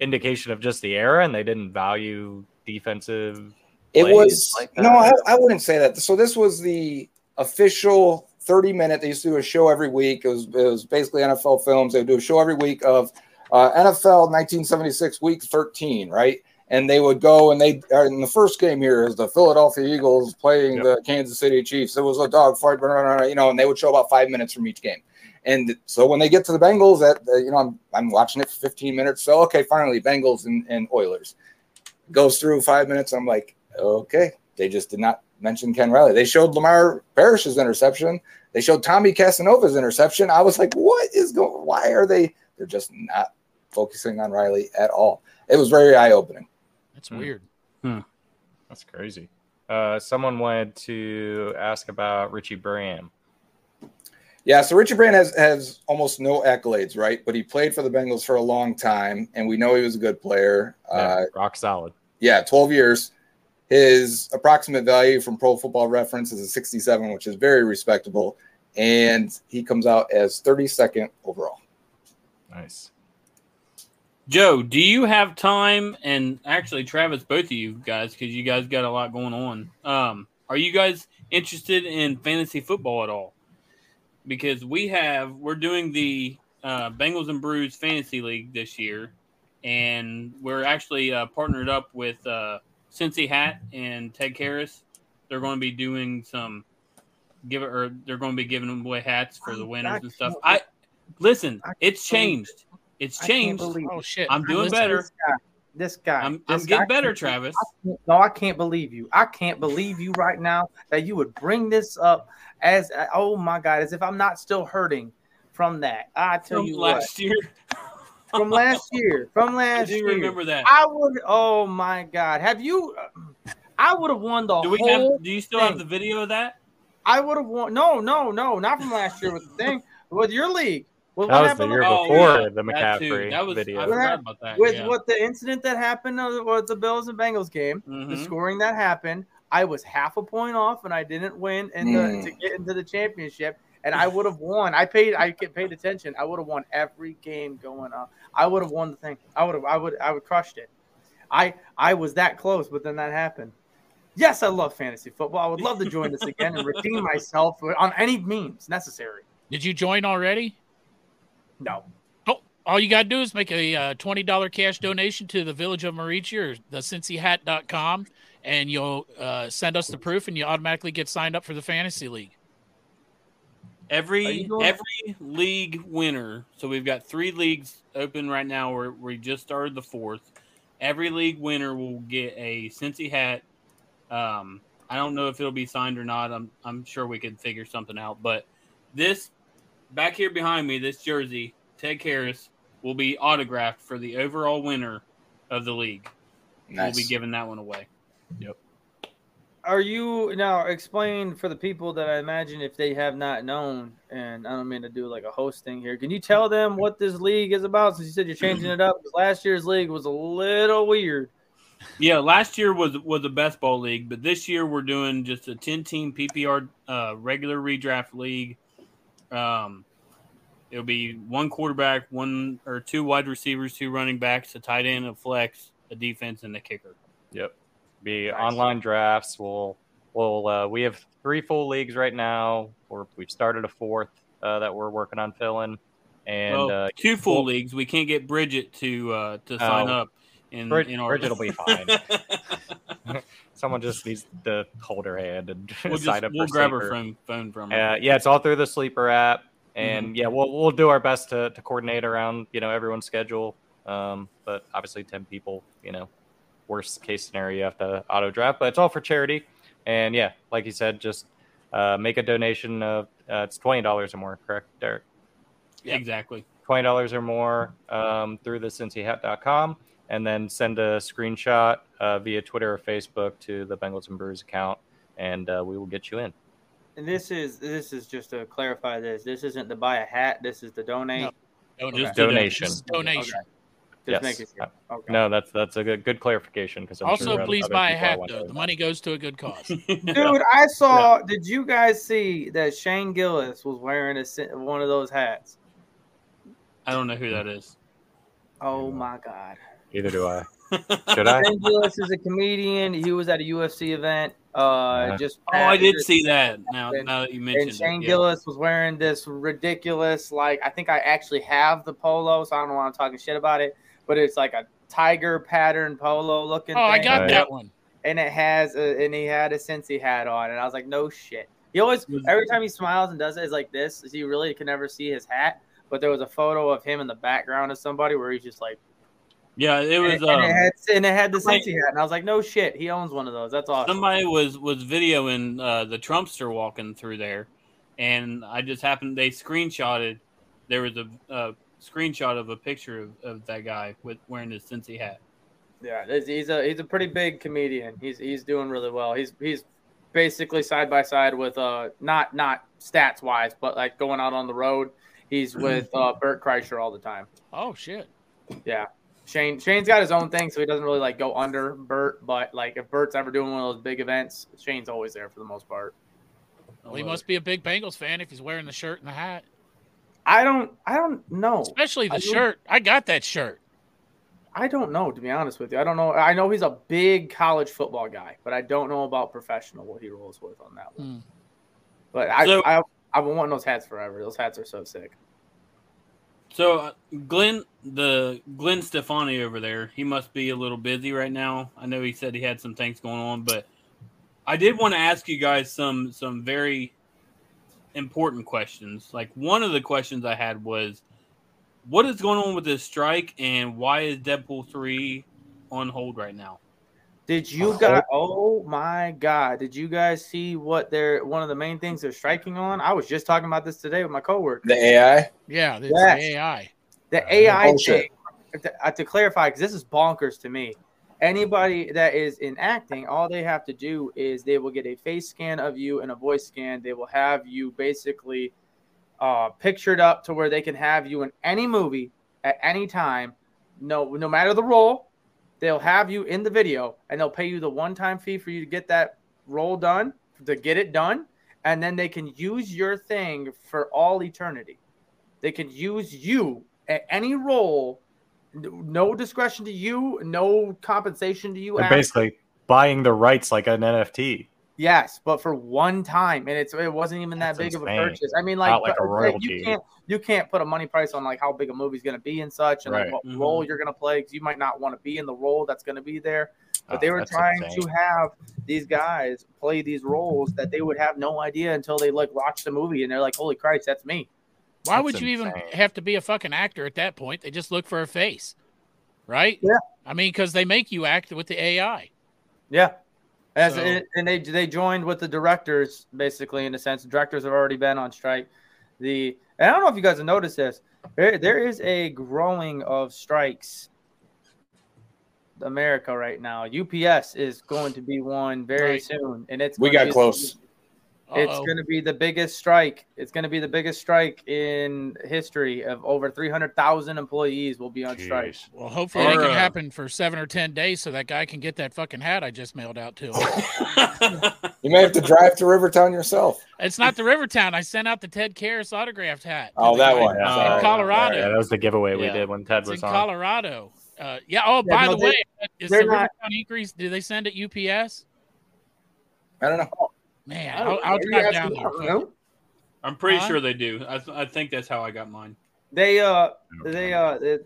indication of just the era, and they didn't value defensive? It was like no, I, I wouldn't say that. So this was the official 30 minute. They used to do a show every week. It was, it was basically NFL films. They would do a show every week of uh, NFL 1976 week 13, right? And they would go and they uh, in the first game here is the Philadelphia Eagles playing yep. the Kansas City Chiefs. It was a dog fight, you know, and they would show about five minutes from each game. And so when they get to the Bengals, that uh, you know, I'm I'm watching it for 15 minutes. So okay, finally Bengals and, and Oilers goes through five minutes. I'm like, okay, they just did not mention Ken Riley. They showed Lamar Parrish's interception. They showed Tommy Casanova's interception. I was like, what is going? Why are they? They're just not focusing on Riley at all. It was very eye opening. That's hmm. weird. Hmm. That's crazy. Uh, someone wanted to ask about Richie Brand. Yeah, so Richie Brand has has almost no accolades, right? But he played for the Bengals for a long time, and we know he was a good player. Yeah, uh, rock solid. Yeah, twelve years. His approximate value from Pro Football Reference is a 67, which is very respectable. And he comes out as 32nd overall. Nice. Joe, do you have time? And actually, Travis, both of you guys, because you guys got a lot going on. Um, are you guys interested in fantasy football at all? Because we have, we're doing the uh, Bengals and Brews Fantasy League this year, and we're actually uh, partnered up with uh, Cincy Hat and Ted Karras, they're going to be doing some give or they're going to be giving them away hats for the winners and stuff. I listen, it's changed. It's changed. Oh shit! I'm doing better. This guy. This guy I'm, I'm getting better, Travis. I no, I can't believe you. I can't believe you right now that you would bring this up as oh my god, as if I'm not still hurting from that. I tell from you last what. year from last year. From last year. remember that. I would. Oh my God! Have you? I would have won the do we whole. Have, do you still thing. have the video of that? I would have won. No, no, no, not from last year with the thing with your league. With that was the year oh, before yeah, the McCaffrey that was, video. I forgot about that. With yeah. what the incident that happened with the Bills and Bengals game, mm-hmm. the scoring that happened, I was half a point off and I didn't win in the, mm. to get into the championship and I would have won. I paid. I paid attention. I would have won every game going on. I would have won the thing. I would have. I would. I would crushed it. I I was that close, but then that happened. Yes, I love fantasy football. I would love to join this again and redeem myself on any means necessary. Did you join already? No. Oh, all you got to do is make a uh, $20 cash donation to the Village of Merici or the CincyHat.com, and you'll uh, send us the proof, and you automatically get signed up for the Fantasy League. Every every league winner. So we've got three leagues open right now. Where we just started the fourth. every league winner will get a Cincy hat. Um, I don't know if it'll be signed or not. I'm I'm sure we could figure something out. But this back here behind me, this jersey, Ted Karras will be autographed for the overall winner of the league. Nice. We'll be giving that one away. Are you now explain for the people that I imagine if they have not known, and I don't mean to do like a host thing here. Can you tell them what this league is about? Since you said you're changing it up, 'Cause last year's league was a little weird. Yeah, last year was was a best ball league, but this year we're doing just a ten team PPR uh, regular redraft league. Um, it'll be one quarterback, one or two wide receivers, two running backs, a tight end, a flex, a defense, and a kicker. Yep. Be Nice. online drafts. We'll we'll uh, we have three full leagues right now. Or we've started a fourth uh, that we're working on filling. And well, uh, two full well- leagues. We can't get Bridget to uh, to sign Oh. up in, Brid- in our. Bridget will be fine. someone just needs to hold her hand and we'll sign just up we'll grab her phone phone from her. Uh, yeah, it's all through the sleeper app, and Mm-hmm. yeah, we'll we'll do our best to, to coordinate around you know everyone's schedule. Um, but obviously, ten people, you know, worst case scenario, you have to auto draft. But it's all for charity, and yeah, like you said, just uh, make a donation of uh, it's twenty dollars or more, correct, Derrick? exactly. twenty dollars or more um, through the cincyhat.com and then send a screenshot uh, via Twitter or Facebook to the Bengals and Brewers account, and uh, we will get you in. And this is this is just to clarify this. This isn't to buy a hat. This is to donate. No. Just Okay. Donation. This donation. Okay. Yes. Just making sure. Okay. No, that's that's a good good clarification because Also, please buy a hat Though. though. The money goes to a good cause. Dude, I saw. Did you guys see that Shane Gillis was wearing a one of those hats? I don't know who that is. Oh my god! Either do I. Should I? Shane Gillis is a comedian. He was at a UFC event. Uh, Yeah. just Oh, I did just- see that. Now, And- now that you mentioned And Shane it, yeah. Gillis was wearing this ridiculous, like I think I actually have the polo, so I don't know why I'm talking shit about it. But it's like a tiger pattern polo looking. Oh, I got Right. that one. and it has a, and he had a Cincy hat on, and I was like, no shit. He always every time he smiles and does it, it's like this. Is he really can never see his hat. But there was a photo of him in the background of somebody where he's just like, Yeah, it was. and, and Um, it had and it had the somebody- Cincy hat, and I was like, no shit, he owns one of those. That's awesome. somebody was was videoing uh, the Trumpster walking through there, and I just happened they screenshotted. There was a, a screenshot of a picture of, of that guy with wearing his Cincy hat. Yeah, he's- he's a he's a pretty big comedian. He's he's doing really well. He's he's basically side by side with uh not not stats wise, but like going out on the road. He's with uh Bert Kreischer all the time. Oh shit. Yeah. Shane Shane's got his own thing, so he doesn't really like go under Bert. But like if Bert's ever doing one of those big events, Shane's always there for the most part. Well, he must be a big Bengals fan if he's wearing the shirt and the hat, I don't I don't know. especially the I shirt. I got that shirt. I don't know to be honest with you. I don't know. I know he's a big college football guy, but I don't know about professional what he rolls with on that one. Hmm. But I, So- I I've been wanting those hats forever. Those hats are so sick. So uh, Glenn, the Glenn Stefani over there, he must be a little busy right now. I know he said he had some things going on, but I did want to ask you guys some some very important questions. Like one of the questions I had was, what is going on with this strike, and why is Deadpool three on hold right now? Did you guys? Oh my god! Did you guys see what they're one of the main things they're striking on? I was just talking about this today with my coworker. The AI. Yeah, it's Yes. the AI. The AI Bullshit. thing. To, uh, to clarify, because this is bonkers to me. Anybody that is in acting, all they have to do is they will get a face scan of you and a voice scan. They will have you basically uh, pictured up to where they can have you in any movie at any time. No, no matter the role, they'll have you in the video and they'll pay you the one-time fee for you to get that role done, to get it done, and then they can use your thing for all eternity. They can use you at any role, no discretion to you, no compensation to you. They're basically buying the rights like an NFT. Yes, but for one time, and it's it wasn't even that That's big of a purchase. I mean, like, like a royalty. you can't you can't put a money price on like how big a movie's going to be and such, and Right. like what Mhm. role you're going to play because you might not want to be in the role that's going to be there. But Oh, they were that's trying insane. to have these guys play these roles that they would have no idea until they like watch the movie and they're like, "Holy Christ, that's me!" Why That's would you even have to be a fucking actor at that point? They just look for a face. right? Yeah. I mean, because they make you act with the AI. Yeah. As So- and, and they they joined with the directors basically in a sense. The directors have already been on strike. The and I don't know if you guys have noticed this. There, there is a growing of strikes. America right now. UPS is going to be one very Right. soon, and it's We gonna got be- close. It's Uh-oh. going to be the biggest strike. It's going to be the biggest strike in history of over 300,000 employees will be on strike. Well, hopefully Or, it can uh, happen for seven or ten days, so that guy can get that fucking hat I just mailed out to him. You may have to drive to Rivertown yourself. it's not the Rivertown. I sent out the Ted Karras autographed hat. Oh, that guy one. Yeah. Sorry. in Colorado. Yeah, that was the giveaway we Yeah. did when Ted It's was in on. Colorado. Uh, yeah. Oh, Yeah, by no, the they- way, is they're the not- Rivertown Inquiries? Do they send it UPS? I don't know. Man, I don't I'll, I'll know. drive down there. I don't know. I'm pretty Huh? sure they do. I, th- I think that's how I got mine. They uh they uh they-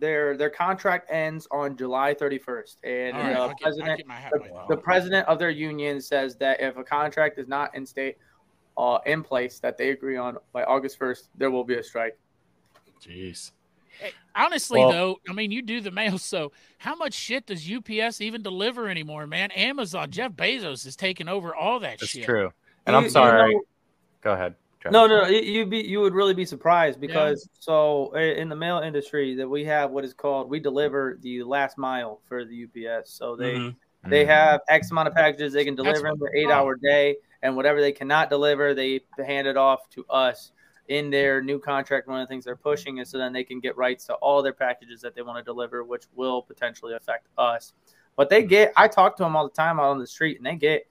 their their contract ends on July 31st, and All right, uh, I'll get, I'll president get the, made. the president of their union says that if a contract is not in state uh in place that they agree on by August 1st, there will be a strike. Jeez. Hey, honestly, Well- though, I mean, you do the mail, so how much shit does UPS even deliver anymore, man? Amazon, Jeff Bezos is taking over all that That's shit. true. And You- I'm you sorry. know- Go ahead. Travis. No, no, you you'd be you would really be surprised because so in the mail industry that we have what is called we deliver the last mile for the UPS. So they Mhm. they Mm. have X amount of packages they can That's deliver in what- their eight hour day, and whatever they cannot deliver, they hand it off to us in their new contract. One of the things they're pushing is so then they can get rights to all their packages that they want to deliver, which will potentially affect us. But they mm. get, I talk to them all the time out on the street, and they get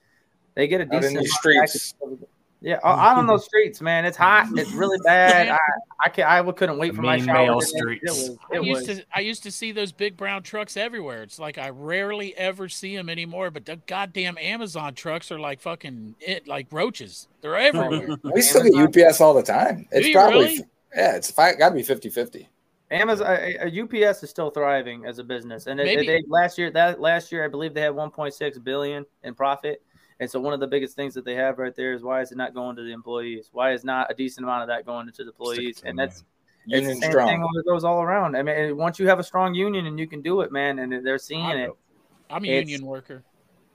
they get a Out in decent these streets. packages. Yeah, out out on those streets, man, it's hot. It's really bad. I I, can, I couldn't wait The for my mean shower. male streets. It was. I used was to I used to see those big brown trucks everywhere. It's like I rarely ever see them anymore. But the goddamn Amazon trucks are like fucking it like roaches. They're everywhere. We still get UPS all the time. It's you probably really? yeah. It's got to be 50-50. Amazon, uh, uh, UPS is still thriving as a business, and it, Maybe- they last year that last year I believe they had 1.6 billion in profit, and so one of the biggest things that they have right there is why is it not going to the employees? Why is not a decent amount of that going to the employees? And that's it's the same strong. thing that goes all around. I mean, once you have a strong union and you can do it, man, and they're seeing I it. I'm a It's- union worker.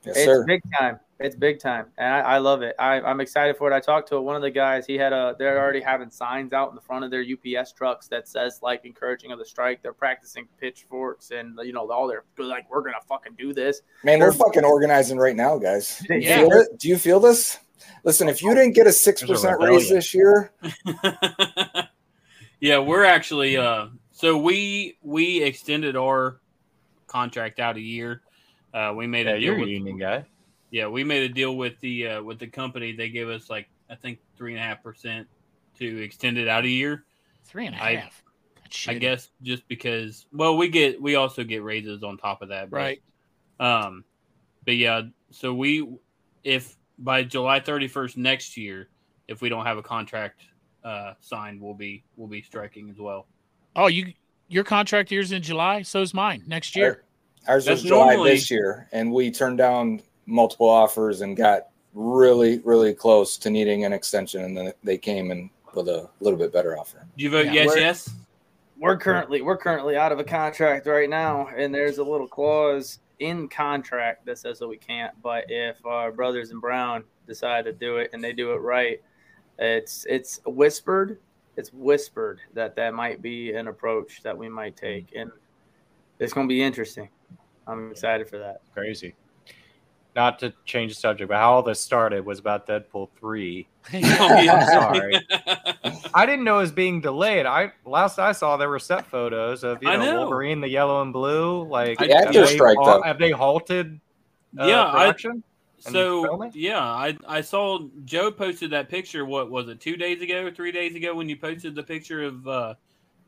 Yes, it's sir. big time. It's big time, and I, I love it. I, I'm excited for it. I talked to one of the guys. He had a. They're already having signs out in the front of their UPS trucks that says like encouraging of the strike. They're practicing pitchforks and you know all their like we're gonna fucking do this. Man, they're fucking organizing right now, guys. Do you Yeah. feel it? Do you feel this? Listen, if you didn't get a six percent raise this year, yeah, we're actually uh so we we extended our contract out a year. Uh we made Yeah, a deal you're a with union guy. yeah, we made a deal with the uh with the company. They gave us like I think three and a half percent to extend it out a year. Three and a I- half. I guess just because well we get we also get raises on top of that. but, Right. Um but yeah, so we if by July thirty first next year, if we don't have a contract uh signed, we'll be we'll be striking as well. Oh, you your contract year's in July. so is mine next year. Ours That's was July normally- this year, and we turned down multiple offers and got really, really close to needing an extension, and then they came in with a little bit better offer. Do you vote Yeah, yes, we're- yes? We're currently we're currently out of a contract right now, and there's a little clause in contract that says that we can't. But if our brothers in Brown decide to do it and they do it right, it's it's whispered. It's whispered that that might be an approach that we might take, and it's going to be interesting. I'm excited for that. Crazy. Not to change the subject, but how all this started was about Deadpool three. Oh. I'm sorry. I didn't know it was being delayed. I last I saw there were set photos of you I know, know. Wolverine, the yellow and blue. Like The have actor they strike, though. Have they halted uh, Yeah, I- production? and So filming? yeah, I I saw Joe posted that picture. What was it? Two days ago, three days ago, when you posted the picture of uh,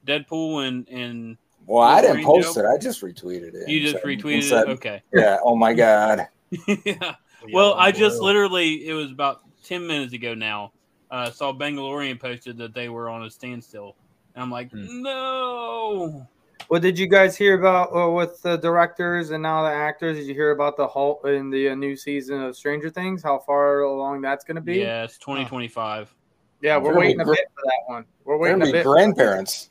Deadpool and and Well, I didn't post Joe? it. I just retweeted it. you just said- retweeted said, it. Okay. Yeah. Oh my god. yeah. Well, I just literally it was about ten minutes ago now. Uh, saw Bangalorean posted that they were on a standstill. And I'm like, Hmm. no. What did you guys hear about uh, with the directors and now the actors? Did you hear about the halt in the uh, new season of Stranger Things? How far along that's going to be? Yes, 2025. Yeah, we're waiting a bit for that one. We're waiting gonna a bit. grandparents.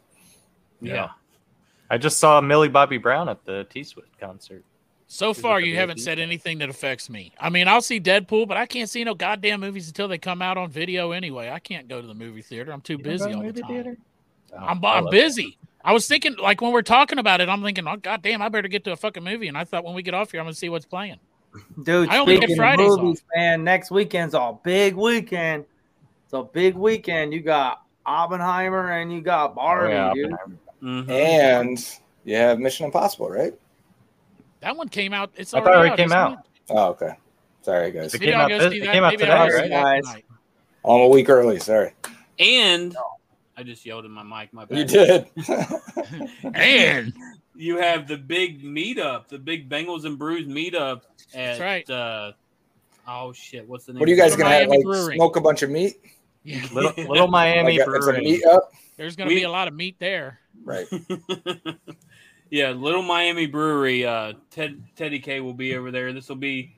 Yeah. I just saw Millie Bobby Brown at the T Swift concert. So Is it far, you haven't said anything that affects me. I mean, I'll see Deadpool, but I can't see no goddamn movies until they come out on video anyway. I can't go to the movie theater. I'm too You busy all the movie time. theater? Oh, I'm, I I'm love busy. I was thinking, like, when we're talking about it, I'm thinking, oh, goddamn, I better get to a fucking movie. And I thought when we get off here, I'm going to see what's playing. Dude, I only get Fridays movies, man, next weekend's a big weekend. It's a big weekend. You got Oppenheimer and you got Oh, Barbie, yeah, dude. Oppenheimer. Mhm. And you have Mission Impossible, right? That one came out. It's I thought already it out, came isn't out. it? Oh, okay. Sorry, guys. It came I'll out go this- see it that- came out maybe I'll today, go see right? that Guys. tonight. I'm a week early. Sorry. And I just yelled in my mic. My bad. You did. And You have the big meetup, the big Bengals and Brews meetup at. That's right. Uh, oh shit! What's the name? what are you guys Little gonna have? Miami Like smoke a bunch of meat? yeah, Little, Little Miami Like a, it's a Brewing. up, there's going to We- be a lot of meat there. Right? yeah, Little Miami Brewery. Uh, Ted Teddy K will be over there. This will be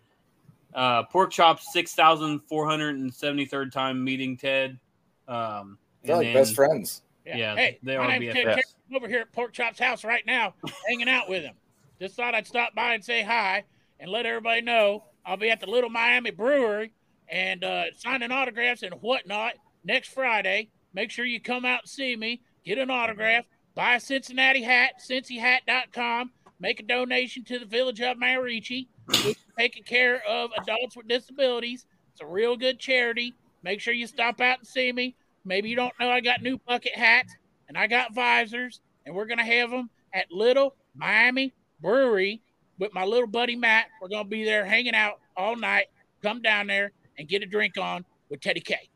uh, Pork Chop's six thousand four hundred and seventy third time meeting Ted. Um, They're like then- best friends. Yeah, Hey, they my are name's BFFs. Ted Terry. I'm over here at Pork Chop's house right now, hanging out with him. Just thought I'd stop by and say hi and let everybody know I'll be at the Little Miami Brewery and uh, signing autographs and whatnot next Friday. Make sure you come out and see me, get an autograph, buy a Cincinnati hat, cincyhat.com, make a donation to the Village of Merici, taking care of adults with disabilities. It's a real good charity. Make sure you stop out and see me. Maybe you don't know I got new bucket hats and I got visors, and we're gonna have them at Little Miami Brewery with my little buddy Matt. We're gonna be there hanging out all night. Come down there and get a drink on with Teddy K.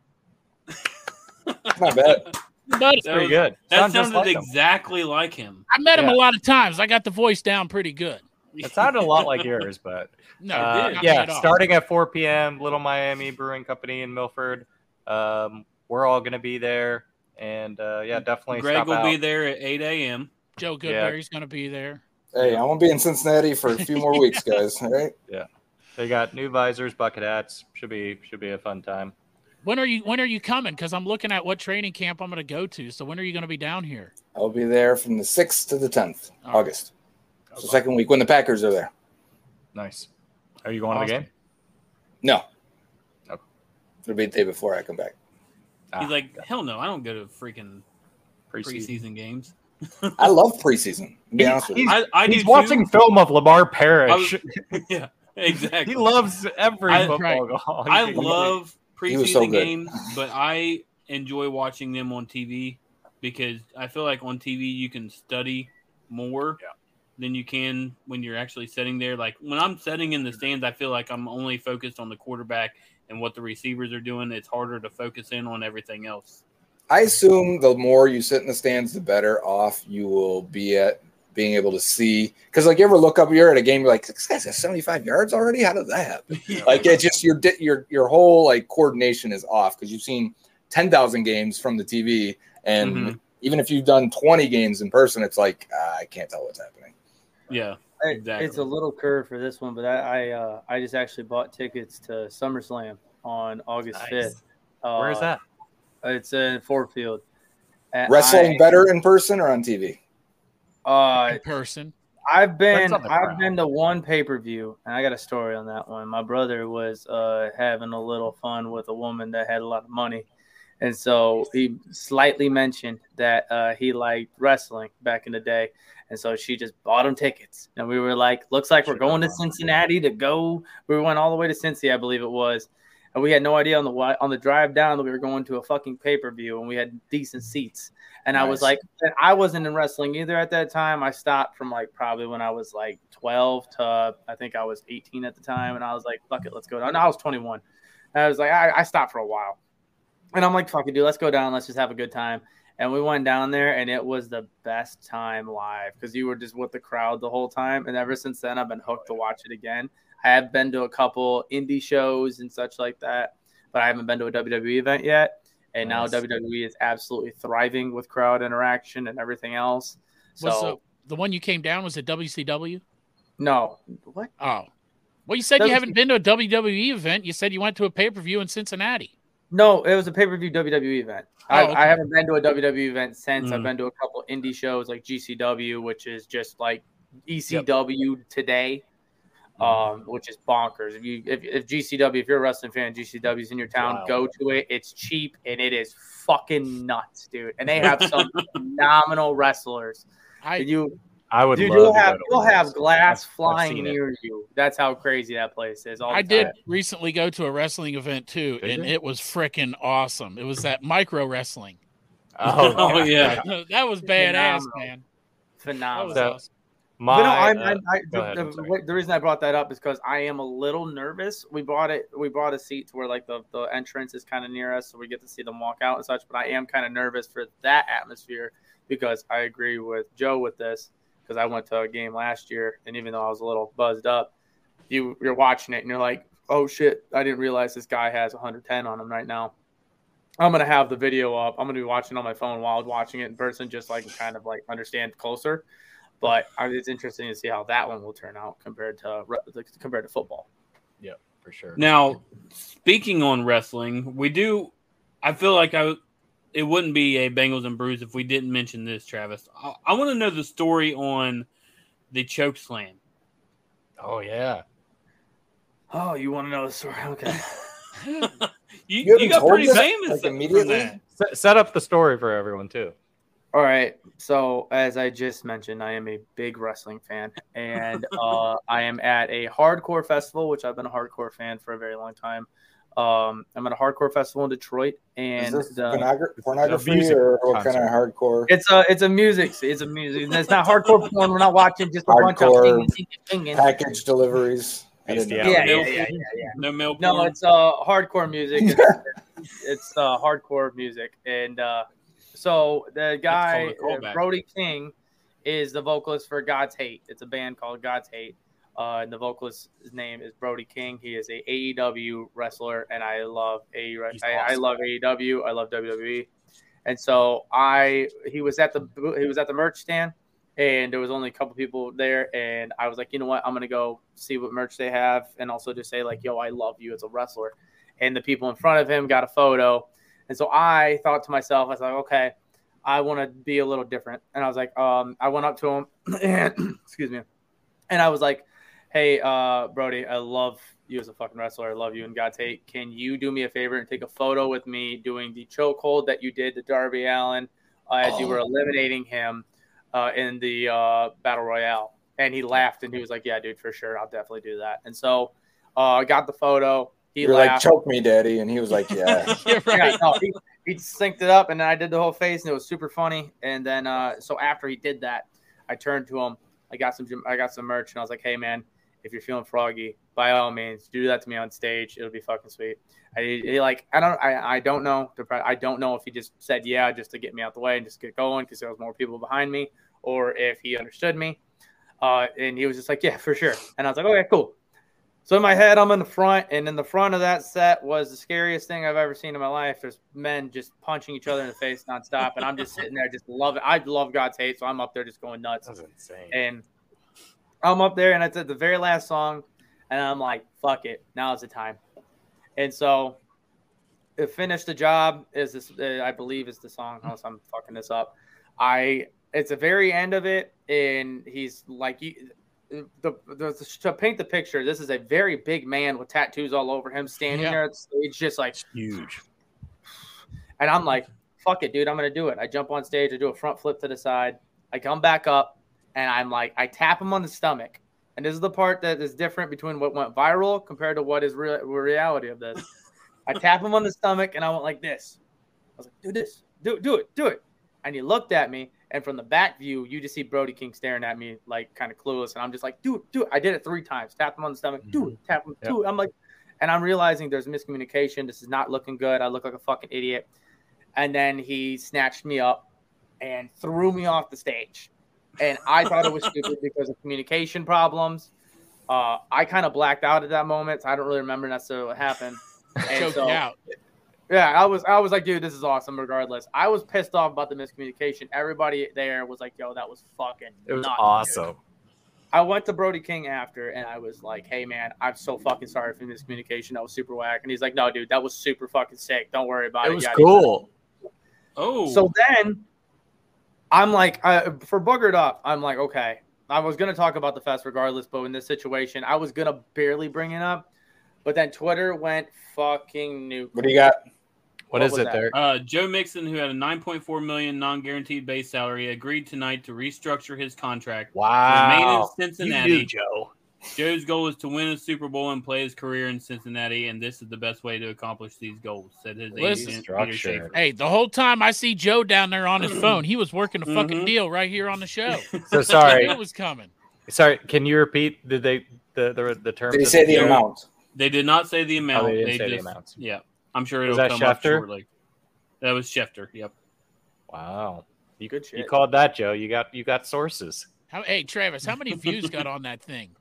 Not bad. Buddy, That Pretty was- good. That Sounds sounded like him. exactly like him. I met him a lot of times. I got the voice down pretty good. It sounded a lot like yours, but No, uh, not yeah, at all. starting at 4 p.m. Little Miami Brewing Company in Milford. Um, we're all going to be there, and uh, yeah, definitely Greg stop will out. be there at eight a.m. Joe Goodberry's gonna be there. Hey, I'm gonna be in Cincinnati for a few more weeks, guys. All right. Yeah, they got new visors, bucket hats. Should be should be a fun time. When are you when are you coming? Because I'm looking at what training camp I'm gonna go to. So when are you gonna be down here? I'll be there from the 6th to the 10th, All right. August. So second week when the Packers are there. Nice. Are you going to the game? No. Okay. It'll be the day before I come back. He's Ah, like, hell no, I don't go to freaking preseason. preseason games. I love preseason. To be honest with you. I, I He's watching too. film of Lamar Parrish. yeah, exactly. he loves every I- football goal. I love He was preseason so games, but I enjoy watching them on TV because I feel like on TV you can study more Yeah. than you can when you're actually sitting there. Like when I'm sitting in the stands, I feel like I'm only focused on the quarterback and what the receivers are doing. It's harder to focus in on everything else. I assume the more you sit in the stands, the better off you will be at being able to see. Because like you ever look up, you're at a game, you're like, this guy's got 75 yards already. How did that happen? Like it's just your your your whole like coordination is off because you've seen 10,000 games from the TV, and Mhm. even if you've done 20 games in person, it's like ah, I can't tell what's happening. Yeah, Exactly. It's a little curve for this one, but I I, uh, I just actually bought tickets to SummerSlam on August Nice. fifth. Uh, Where is that? It's in Ford Field. And Wrestling I- better in person or on TV? Uh, In person. I've been Depends on the I've crowd. been to one pay per view, and I got a story on that one. My brother was uh, having a little fun with a woman that had a lot of money, and so he slightly mentioned that uh, he liked wrestling back in the day, and so she just bought him tickets, and we were like, "Looks like we're going to Cincinnati to go." We went all the way to Cincy, I believe it was, and we had no idea on the on the drive down that we were going to a fucking pay per view, and we had decent seats. And I was like, I wasn't in wrestling either at that time. I stopped from like probably when I was like 12 to I think I was 18 at the time. And I was like, fuck it, let's go down. No, I was 21. And I was like, I, I stopped for a while. And I'm like, fuck it, dude, let's go down. Let's just have a good time. And we went down there and it was the best time live because you were just with the crowd the whole time. And ever since then, I've been hooked to watch it again. I have been to a couple indie shows and such like that, but I haven't been to a WWE event yet. And Nice. now WWE is absolutely thriving with crowd interaction and everything else. So, Was the, the one you came down was at WCW? no, what? Oh. Well, you said you haven't been to a WWE event. You said you went to a pay per view in Cincinnati. No, it was a pay per view WWE event. I, Oh, okay. I haven't been to a WWE event since. I've Mm. been to a couple indie shows like GCW, which is just like ECW today, um, which is bonkers. If you if, if GCW, if you're a wrestling fan, GCW's in your town, Wow. go to it. It's cheap and it is fucking nuts, dude. And they have some phenomenal wrestlers. I You I would dude, love you'll have you'll have those. glass I've- I've flying it. near you. That's how crazy that place is. All I the did recently go to a wrestling event too, Did and you? it was freaking awesome. It was that micro wrestling. Oh, Oh, yeah. that was badass, Phenomenal. man. That Phenomenal. was So- awesome. My no, I'm, uh, I'm, I, go ahead, the, I'm the, the reason I brought that up is because I am a little nervous. We bought it. We bought a seat to where like the, the entrance is kind of near us, so we get to see them walk out and such. But I am kind of nervous for that atmosphere because I agree with Joe with this because I went to a game last year, and even though I was a little buzzed up, you you're watching it and you're like, oh shit, I didn't realize this guy has 110 on him right now. I'm gonna have the video up. I'm gonna be watching on my phone while watching it in person, just like kind of like understand closer. But it's interesting to see how that one will turn out compared to compared to football. Yeah, for sure. Now, speaking on wrestling, we do. I feel like I. It wouldn't be a Bengals and Brews if we didn't mention this, Travis. I, I want to know the story on the choke slam. Oh yeah. Oh, you want to know the story? Okay. You, You you, got pretty famous like, immediately? Set, set up the story for everyone too. All right. So as I just mentioned, I am a big wrestling fan, and uh, I am at a hardcore festival, which I've been a hardcore fan for a very long time. Um, I'm at a hardcore festival in Detroit, Is and this the, pornogra- pornography music or what kind of hardcore? it's a it's a music it's a music. It's not hardcore porn. We're not watching just a bunch of Hardcore singing, singing, singing. Package deliveries. I didn't know. Yeah, Yeah, yeah, yeah, yeah. No milk. No, porn? it's uh hardcore music. It's, it's uh hardcore music, and uh, so the guy uh. Brody King is the vocalist for God's Hate. It's a band called God's Hate. Uh, and the vocalist's name is Brody King. He is a AEW wrestler, and I love a He's I, I love AEW. I love WWE, and so I he was at the he was at the merch stand, and there was only a couple people there, and I was like, you know what, I'm gonna go see what merch they have, and also just say like, yo, I love you as a wrestler, and the people in front of him got a photo, and so I thought to myself, I was like, okay, I want to be a little different, and I was like, um, I went up to him, and excuse me, and I was like, hey, uh, Brody, I love you as a fucking wrestler. I love you and God's hate. Can you do me a favor and take a photo with me doing the chokehold that you did to Darby Allin uh, as you were eliminating him uh, in the uh, battle royale? And he laughed and he was like, "Yeah, dude, for sure, I'll definitely do that." And so uh, I got the photo. He You're like, laughed. choke me, daddy. And he was like, yeah. You're right. Yeah, no, he, he synced it up, and then I did the whole face, and it was super funny. And then, uh, so after he did that, I turned to him. I got some, I got some merch, and I was like, "Hey, man, if you're feeling froggy, by all means, do that to me on stage. It'll be fucking sweet." I he like, I don't, I, I don't know. I don't know if he just said yeah just to get me out the way and just get going because there was more people behind me, or if he understood me. Uh, and he was just like, "Yeah, for sure." And I was like, "Okay, cool." So in my head, I'm in the front, and in the front of that set was the scariest thing I've ever seen in my life. There's men just punching each other in the face nonstop, and I'm just sitting there, just love it. I love God's hate, so I'm up there just going nuts. That's insane. And I'm up there, and it's at the very last song, and I'm like, "Fuck it, now's the time." And so, it finished the job is this, uh, I believe, is the song. Unless I'm fucking this up, I. It's the very end of it, and he's like, you, the, the to paint the picture, this is a very big man with tattoos all over him, standing Yeah. there at the stage, just like, Huge. and I'm like, fuck it, dude, I'm gonna do it. I jump on stage, I do a front flip to the side, I come back up, and I'm like, I tap him on the stomach, and this is the part that is different between what went viral compared to what is real reality of this. I tap him on the stomach, and I went like this. I was like, do this, do do it, do it. And he looked at me, and from the back view, you just see Brody King staring at me like kind of clueless, and I'm just like, dude, dude. I did it three times. Tap him on the stomach, do it, tap him, do it. I'm like, and I'm realizing there's miscommunication. This is not looking good. I look like a fucking idiot. And then he snatched me up and threw me off the stage. And I thought it was stupid because of communication problems. Uh, I kind of blacked out at that moment, so I don't really remember necessarily what happened. And Choke so, out. Yeah, I was I was like, dude, this is awesome. Regardless, I was pissed off about the miscommunication. Everybody there was like, yo, that was fucking. It was nuts. awesome. I went to Brody King after, and I was like, "Hey, man, I'm so fucking sorry for the miscommunication. That was super whack." And he's like, "No, dude, that was super fucking sick. Don't worry about it." It was Yada, cool. Oh, so then I'm like, I, for boogered up, I'm like, okay. I was gonna talk about the fest regardless, but in this situation, I was gonna barely bring it up, but then Twitter went fucking new. What do you got? What what is it that? there? Uh, Joe Mixon, who had a 9.4 million non-guaranteed base salary, agreed tonight to restructure his contract. Remain in Wow. You Cincinnati. knew, Joe. Joe's goal is to win a Super Bowl and play his career in Cincinnati, and this is the best way to accomplish these goals," said his Listen, agent Peter structure. Schaffer. Hey, the whole time I see Joe down there on his phone, he was working a fucking Mhm. deal right here on the show. So sorry. It was coming. Sorry, can you repeat? Did they the the, the terms? Did he say the deal? amount? They did not say the amount. Oh, they didn't say just, the amounts. Yeah, I'm sure Was it'll that come up Schefter? shortly. That was Schefter. Yep. Wow. You Good shit. You called that, Joe. You got you got sources. How, hey, Travis, how many views got on that thing?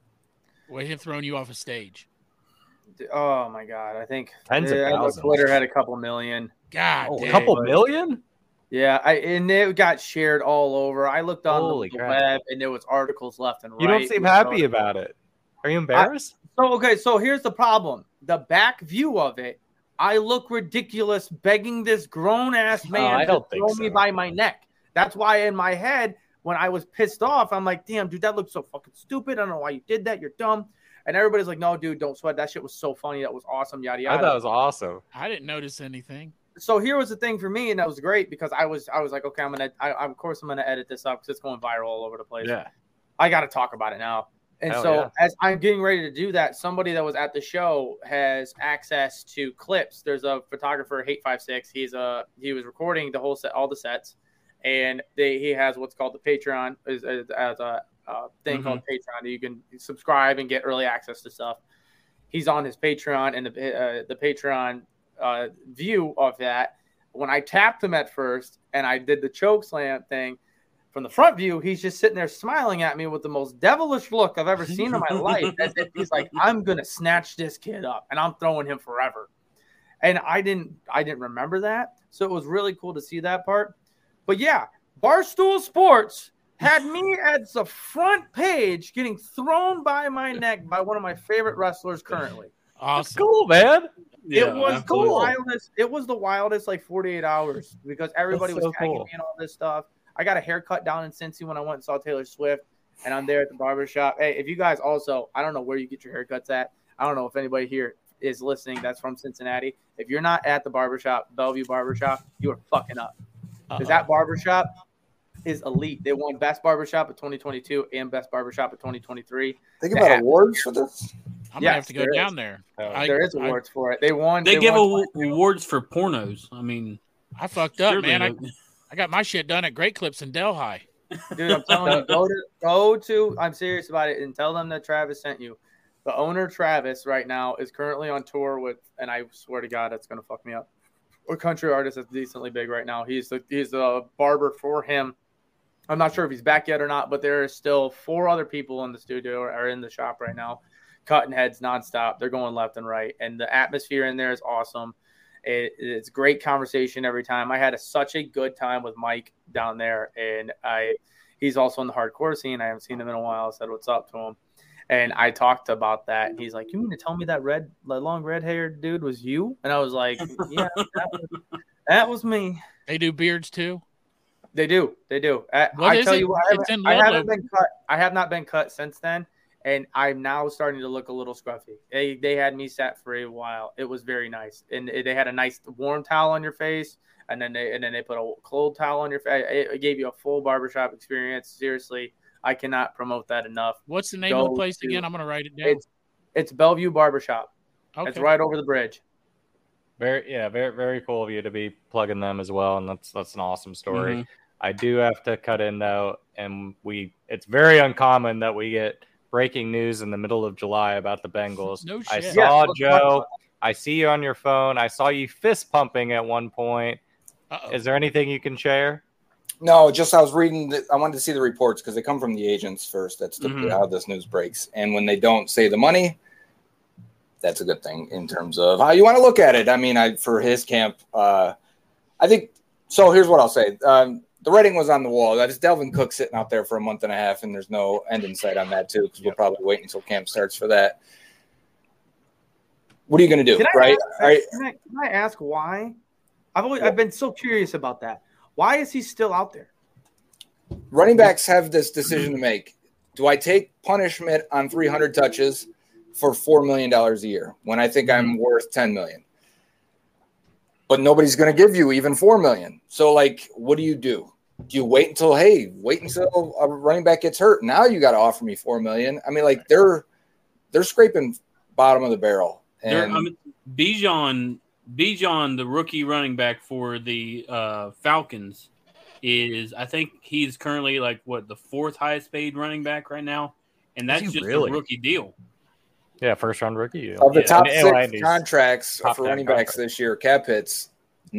With him throwing you off a stage. Oh my god, I think Tens of thousands. Twitter had a couple million. God Oh, a couple million? Yeah, I and it got shared all over. I looked on Holy the crap. web, and there was articles left and right. You don't seem happy about it. Are you embarrassed? So okay, so here's the problem: the back view of it, I look ridiculous begging this grown ass man Oh, I don't to think throw me by my neck. That's why in my head, when I was pissed off, I'm like, "Damn, dude, that looks so fucking stupid. I don't know why you did that. You're dumb." And everybody's like, "No, dude, don't sweat. That shit was so funny. That was awesome. Yada yada. I yada." thought it was awesome. I didn't notice anything. so here was the thing for me, and that was great because I was I was like, okay, I'm gonna, I, I- of course, I'm gonna edit this up because it's going viral all over the place. Yeah. I got to talk about it now. And Hell so, yeah. as I'm getting ready to do that, somebody that was at the show has access to clips. There's a photographer, hate5six. He's a he was recording the whole set, all the sets, and they he has what's called the Patreon as, as, as a uh, thing called Patreon. that You can subscribe and get early access to stuff. He's on his Patreon, and the uh, the Patreon uh, view of that. When I tapped him at first, and I did the choke slam thing from the front view, he's just sitting there smiling at me with the most devilish look I've ever seen in my life. As if he's like, I'm gonna snatch this kid up and I'm throwing him forever. And I didn't I didn't remember that. So it was really cool to see that part. But yeah, Barstool Sports had me at the front page getting thrown by my neck by one of my favorite wrestlers currently. That's Awesome. cool, man. Yeah, it was absolutely. the wildest. It was the wildest like 48 hours because everybody That's was so tagging cool. me and all this stuff. I got a haircut down in Cincy when I went and saw Taylor Swift, and I'm there at the barber shop. Hey, if you guys also, I don't know where you get your haircuts at. I don't know if anybody here is listening that's from Cincinnati. If you're not at the barbershop, Bellevue Barbershop, you are fucking up. Because that barbershop is elite. They won Best Barbershop of 2022 and Best Barbershop of 2023. Think about Yeah. awards for this. I'm gonna have to go there is. down there. I, there is I- awards for it. They won. They, give won awards for pornos. I mean, I fucked up, surely man. I, they- I got my shit done at Great Clips in Delhi. Dude, I'm telling you, go to go to. I'm serious about it, and tell them that Travis sent you. The owner Travis right now is currently on tour with, and I swear to God, it's gonna fuck me up. A country artist that's decently big right now. He's the he's a barber for him. I'm not sure if he's back yet or not, but there are still four other people in the studio or, or in the shop right now, cutting heads nonstop. They're going left and right, and the atmosphere in there is awesome. It, it's great conversation every time. I had a, such a good time with Mike down there, and I he's also in the hardcore scene. I haven't seen him in a while. I said what's up to him, and I talked about that. And he's like, "You mean to tell me that red, that long red haired dude was you?" And I was like, "Yeah, that was, that was me." They do beards too. They do, they do. I, I tell it? you what, I haven't, I haven't been cut. I have not been cut since then, and I'm now starting to look a little scruffy. They they had me sat for a while. It was very nice, and they had a nice warm towel on your face, and then they and then they put a cold towel on your face. It, it gave you a full barbershop experience. Seriously, I cannot promote that enough. What's the name of the place to- again? I'm gonna write it down. It's it's Bellevue Barbershop. okay. It's right over the bridge. Very yeah, very very cool of you to be plugging them as well, and that's that's an awesome story. Mhm. I do have to cut in though, and we it's very uncommon that we get breaking news in the middle of July about the Bengals. No I shit. Yeah, saw let's Joe. I see you on your phone. I saw you fist pumping at one point. Uh-oh. Is there anything you can share? No, just I was reading. The, I wanted to see the reports because they come from the agents first. That's typically Mhm. how this news breaks. And when they don't say the money, that's a good thing in terms of how you want to look at it. I mean, I for his camp, uh, I think. So here's what I'll say: um, the writing was on the wall. That is Dalvin Cook sitting out there for a month and a half, and there's no end in sight on that too, because we'll probably wait until camp starts for that. What are you going to do, Can I right? ask- All right. Can I, can I ask why? I've always I've been so curious about that. Why is he still out there? Running backs have this decision to make. Do I take punishment on 300 touches for four million dollars a year when I think I'm worth 10 million? But nobody's going to give you even four million. So, like, what do you do? Do you wait until hey, wait until a running back gets hurt? Now you got to offer me four million. I mean, like they're they're scraping bottom of the barrel. There, And I mean, Bijan, Bijan, the rookie running back for the uh, Falcons, is I think he's currently like what the fourth highest paid running back right now, and that's just really? a rookie deal. Yeah, first round rookie. of the Yeah, top six contracts top for running backs contract. this year, cap hits,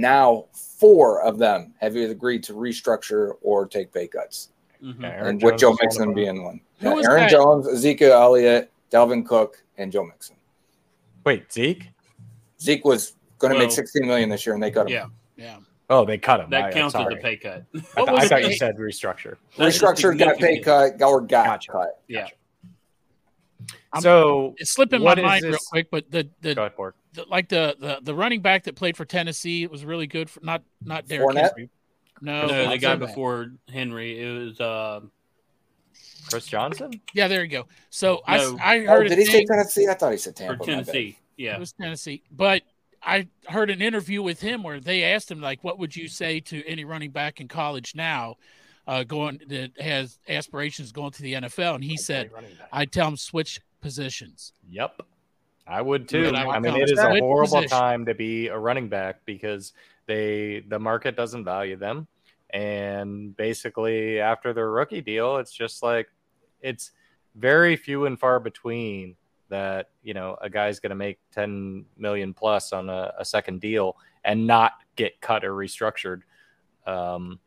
now four of them have either agreed to restructure or take pay cuts. Mhm. Yeah, Aaron and with Jones Joe is Mixon being one. Who Yeah, Aaron that? Jones, Ezekiel Elliott, Dalvin Cook, and Joe Mixon. Wait, Zeke? Zeke was going to Well, make 16 million this year, and they cut him. Yeah, Yeah. Oh, they cut him. that I- counts as sorry. a pay cut. I, th- I thought it? you said restructure. That's a Restructured, got pay cut, or got Gotcha. cut. Yeah, I'm- So, It's slipping my What is mind real quick, but the go the, ahead, Borg. the like the, the the running back that played for Tennessee was really good for not not Derrick Henry. No, no, the not guy Fournette. before Henry, it was uh, Chris Johnson? Yeah, there you go. So No. I I Oh, heard did he say thing- Tennessee? I thought he said for Tampa. my bad. Tennessee. It was Tennessee. But I heard an interview with him where they asked him like, "What would you say to any running back in college now, uh, going that has aspirations going to the NFL?" And he said, "I'd tell him switch positions." Yep. I would too. I would I mean, it is a horrible position. time to be a running back because they the market doesn't value them, and basically after their rookie deal, it's just like it's very few and far between that you know a guy's going to make 10 million plus on a, a second deal and not get cut or restructured. Um,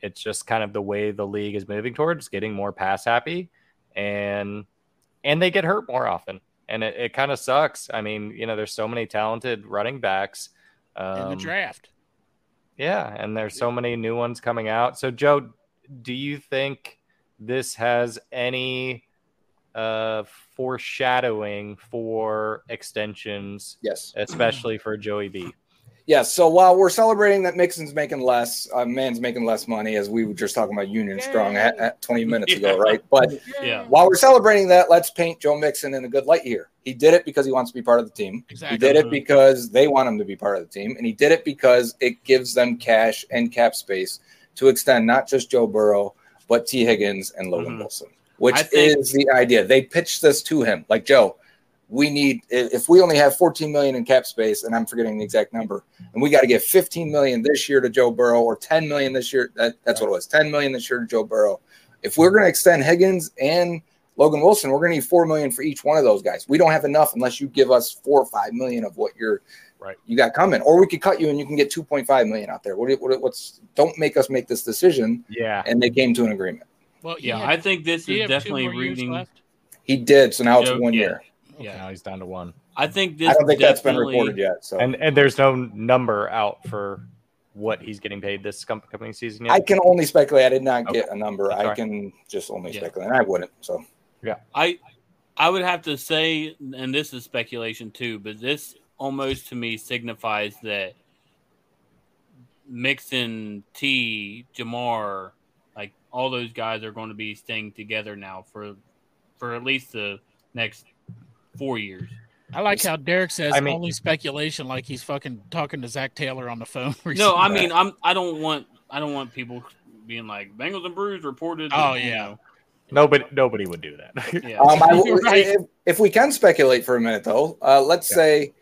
it's just kind of the way the league is moving towards getting more pass happy and and they get hurt more often. And it, it kind of sucks. I mean you know there's so many talented running backs um, in the draft. yeah and there's so many new ones coming out. So joe do you think this has any uh foreshadowing for extensions Yes. especially for joey b Yes. So while we're celebrating that Mixon's making less, uh, man's making less money, as we were just talking about Union Strong at, at 20 minutes ago, right? But yeah. while we're celebrating that, let's paint Joe Mixon in a good light here. He did it because he wants to be part of the team. Exactly. He did it because they want him to be part of the team, and he did it because it gives them cash and cap space to extend not just Joe Burrow, but T. Higgins and Logan Mhm. Wilson, which think- is the idea. They pitched this to him, like Joe. We need if if we only have 14 million in cap space, and I'm forgetting the exact number, and we got to give 15 million this year to Joe Burrow or 10 million this year. That, that's what it was, 10 million this year to Joe Burrow. If we're going to extend Higgins and Logan Wilson, we're going to need four million for each one of those guys. We don't have enough unless you give us four or five million of what you're Right. you got coming, or we could cut you and you can get 2.5 million out there. What, what what's don't make us make this decision. yeah And they came to an agreement. Well, Yeah, had- I think this is definitely reading. He did, so now it's one yeah. year. Yeah, now he's down to one I think this. I don't think that's been definitely- reported yet. So and and there's no number out for what he's getting paid this com- coming season yet I can only speculate. I did not Okay. get a number. That's I all right. can just only Yeah. speculate. And I wouldn't. So yeah, I I would have to say, and this is speculation too, but this almost to me signifies that Mixon, T, Ja'Marr, like all those guys are going to be staying together now for for at least the next four years. I like how Derrick says I mean- only speculation, like he's fucking talking to Zac Taylor on the phone. No, I mean I'm I don't want I don't want people being like Bengals and Brews reported. Oh, you yeah. know, nobody nobody would do that yeah. Um, I, Right. if, if we can speculate for a minute, though, uh, let's Yeah. say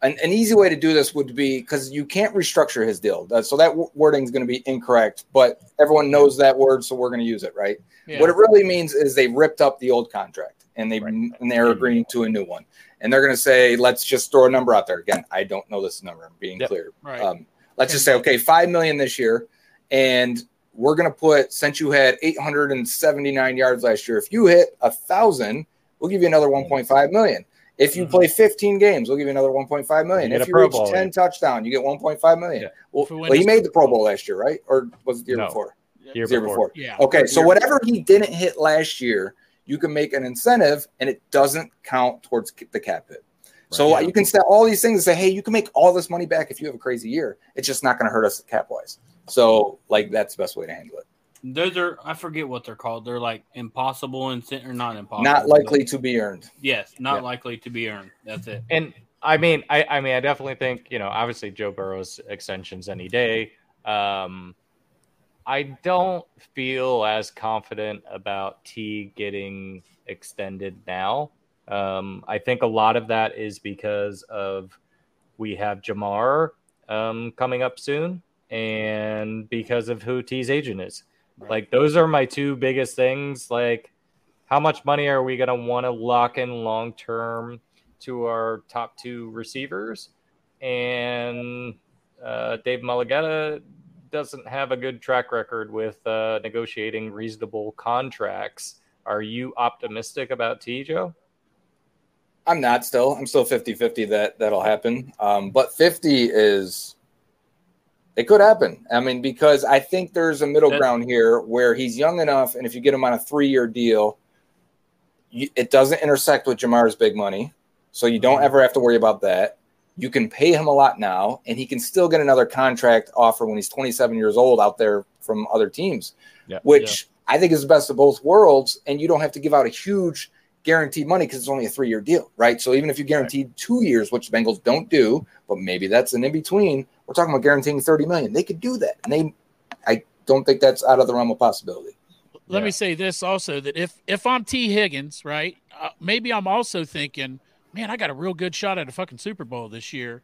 an, an easy way to do this would be because you can't restructure his deal. That- so that w- wording is going to be incorrect, but everyone knows that word, so we're going to use it, right? Yeah. What it really means is they ripped up the old contract and they Right. and they're agreeing to a new one, and they're going to say, let's just throw a number out there again. I don't know this number. I'm being Yep. clear. right. Um, let's just say, okay, five million this year, and we're gonna put since you had 879 yards last year, if you hit a thousand, we'll give you another 1.5 million. If you Mhm. play 15 games, we'll give you another 1.5 million. You If you reach Bowl, 10 touchdown, you get 1.5 million. Yeah. Well, we well, he made the Pro Bowl last year, right? Or was it the year No. before? Year Year before. before. Yeah. Okay, so whatever he didn't hit last year, you can make an incentive, and it doesn't count towards the cap hit. So Right. you can set all these things and say, hey, you can make all this money back if you have a crazy year. It's just not going to hurt us cap wise. So like that's the best way to handle it. Those are I forget what they're called. They're like impossible and or not impossible. not likely to be earned. Yes, not Yeah. likely to be earned. That's it. And I mean, I, I mean, I definitely think you know, obviously Joe Burrow's extensions any day. Um, I don't feel as confident about T getting extended now. Um, I think a lot of that is because of we have Ja'Marr um, coming up soon, and because of who T's agent is. Like those are my two biggest things. Like, how much money are we going to want to lock in long term to our top two receivers? And uh, Dave Mulugheta doesn't have a good track record with uh, negotiating reasonable contracts. Are you optimistic about T, Joe? I'm not still. I'm still 50 50 that that'll happen. Um, but 50 is, it could happen. I mean, because I think there's a middle That- ground here where he's young enough. And if you get him on a three year deal, you, it doesn't intersect with Ja'Marr's big money. So you don't ever have to worry about that. You can pay him a lot now, and he can still get another contract offer when he's 27 years old out there from other teams, Yeah. which I think is the best of both worlds. And you don't have to give out a huge guaranteed money because it's only a three year deal, right? So even if you guaranteed two years, which the Bengals don't do, but maybe that's an in between, we're talking about guaranteeing 30 million. They could do that. And they, I don't think that's out of the realm of possibility. Let Yeah. me say this also that if if I'm T Higgins, right, uh, maybe I'm also thinking, man, I got a real good shot at a fucking Super Bowl this year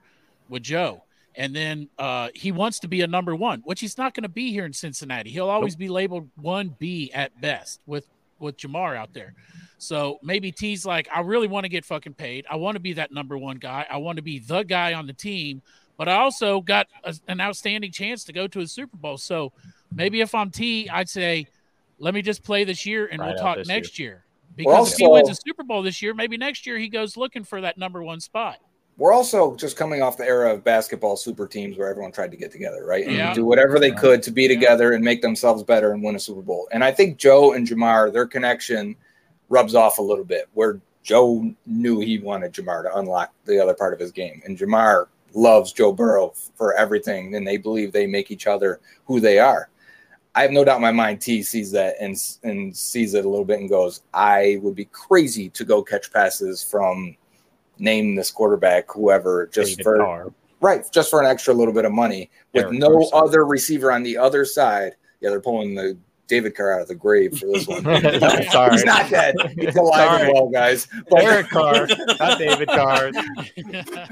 with Joe. And then uh, he wants to be a number one, which he's not going to be here in Cincinnati. He'll always be labeled one B at best with with Ja'Marr out there. So maybe T's like, I really want to get fucking paid. I want to be that number one guy. I want to be the guy on the team, but I also got a, an outstanding chance to go to a Super Bowl. So maybe if I'm T, I'd say, let me just play this year and Try we'll talk next year. Because if he wins a Super Bowl this year, maybe next year he goes looking for that number one spot. We're also just coming off the era of basketball super teams where everyone tried to get together, right? And Yeah. do whatever they could to be together and make themselves better and win a Super Bowl. And I think Joe and Ja'Marr, their connection rubs off a little bit where Joe knew he wanted Ja'Marr to unlock the other part of his game. And Ja'Marr loves Joe Burrow for everything. And they believe they make each other who they are. I have no doubt in my mind T sees that and and sees it a little bit and goes, I would be crazy to go catch passes from name this quarterback, whoever, just for right, just for an extra little bit of money with Derek no Carr. other receiver on the other side. Yeah, they're pulling the David Carr out of the grave for this one. Sorry. He's not dead. He's alive Sorry. and well, guys. But- Derek Carr, not David Carr.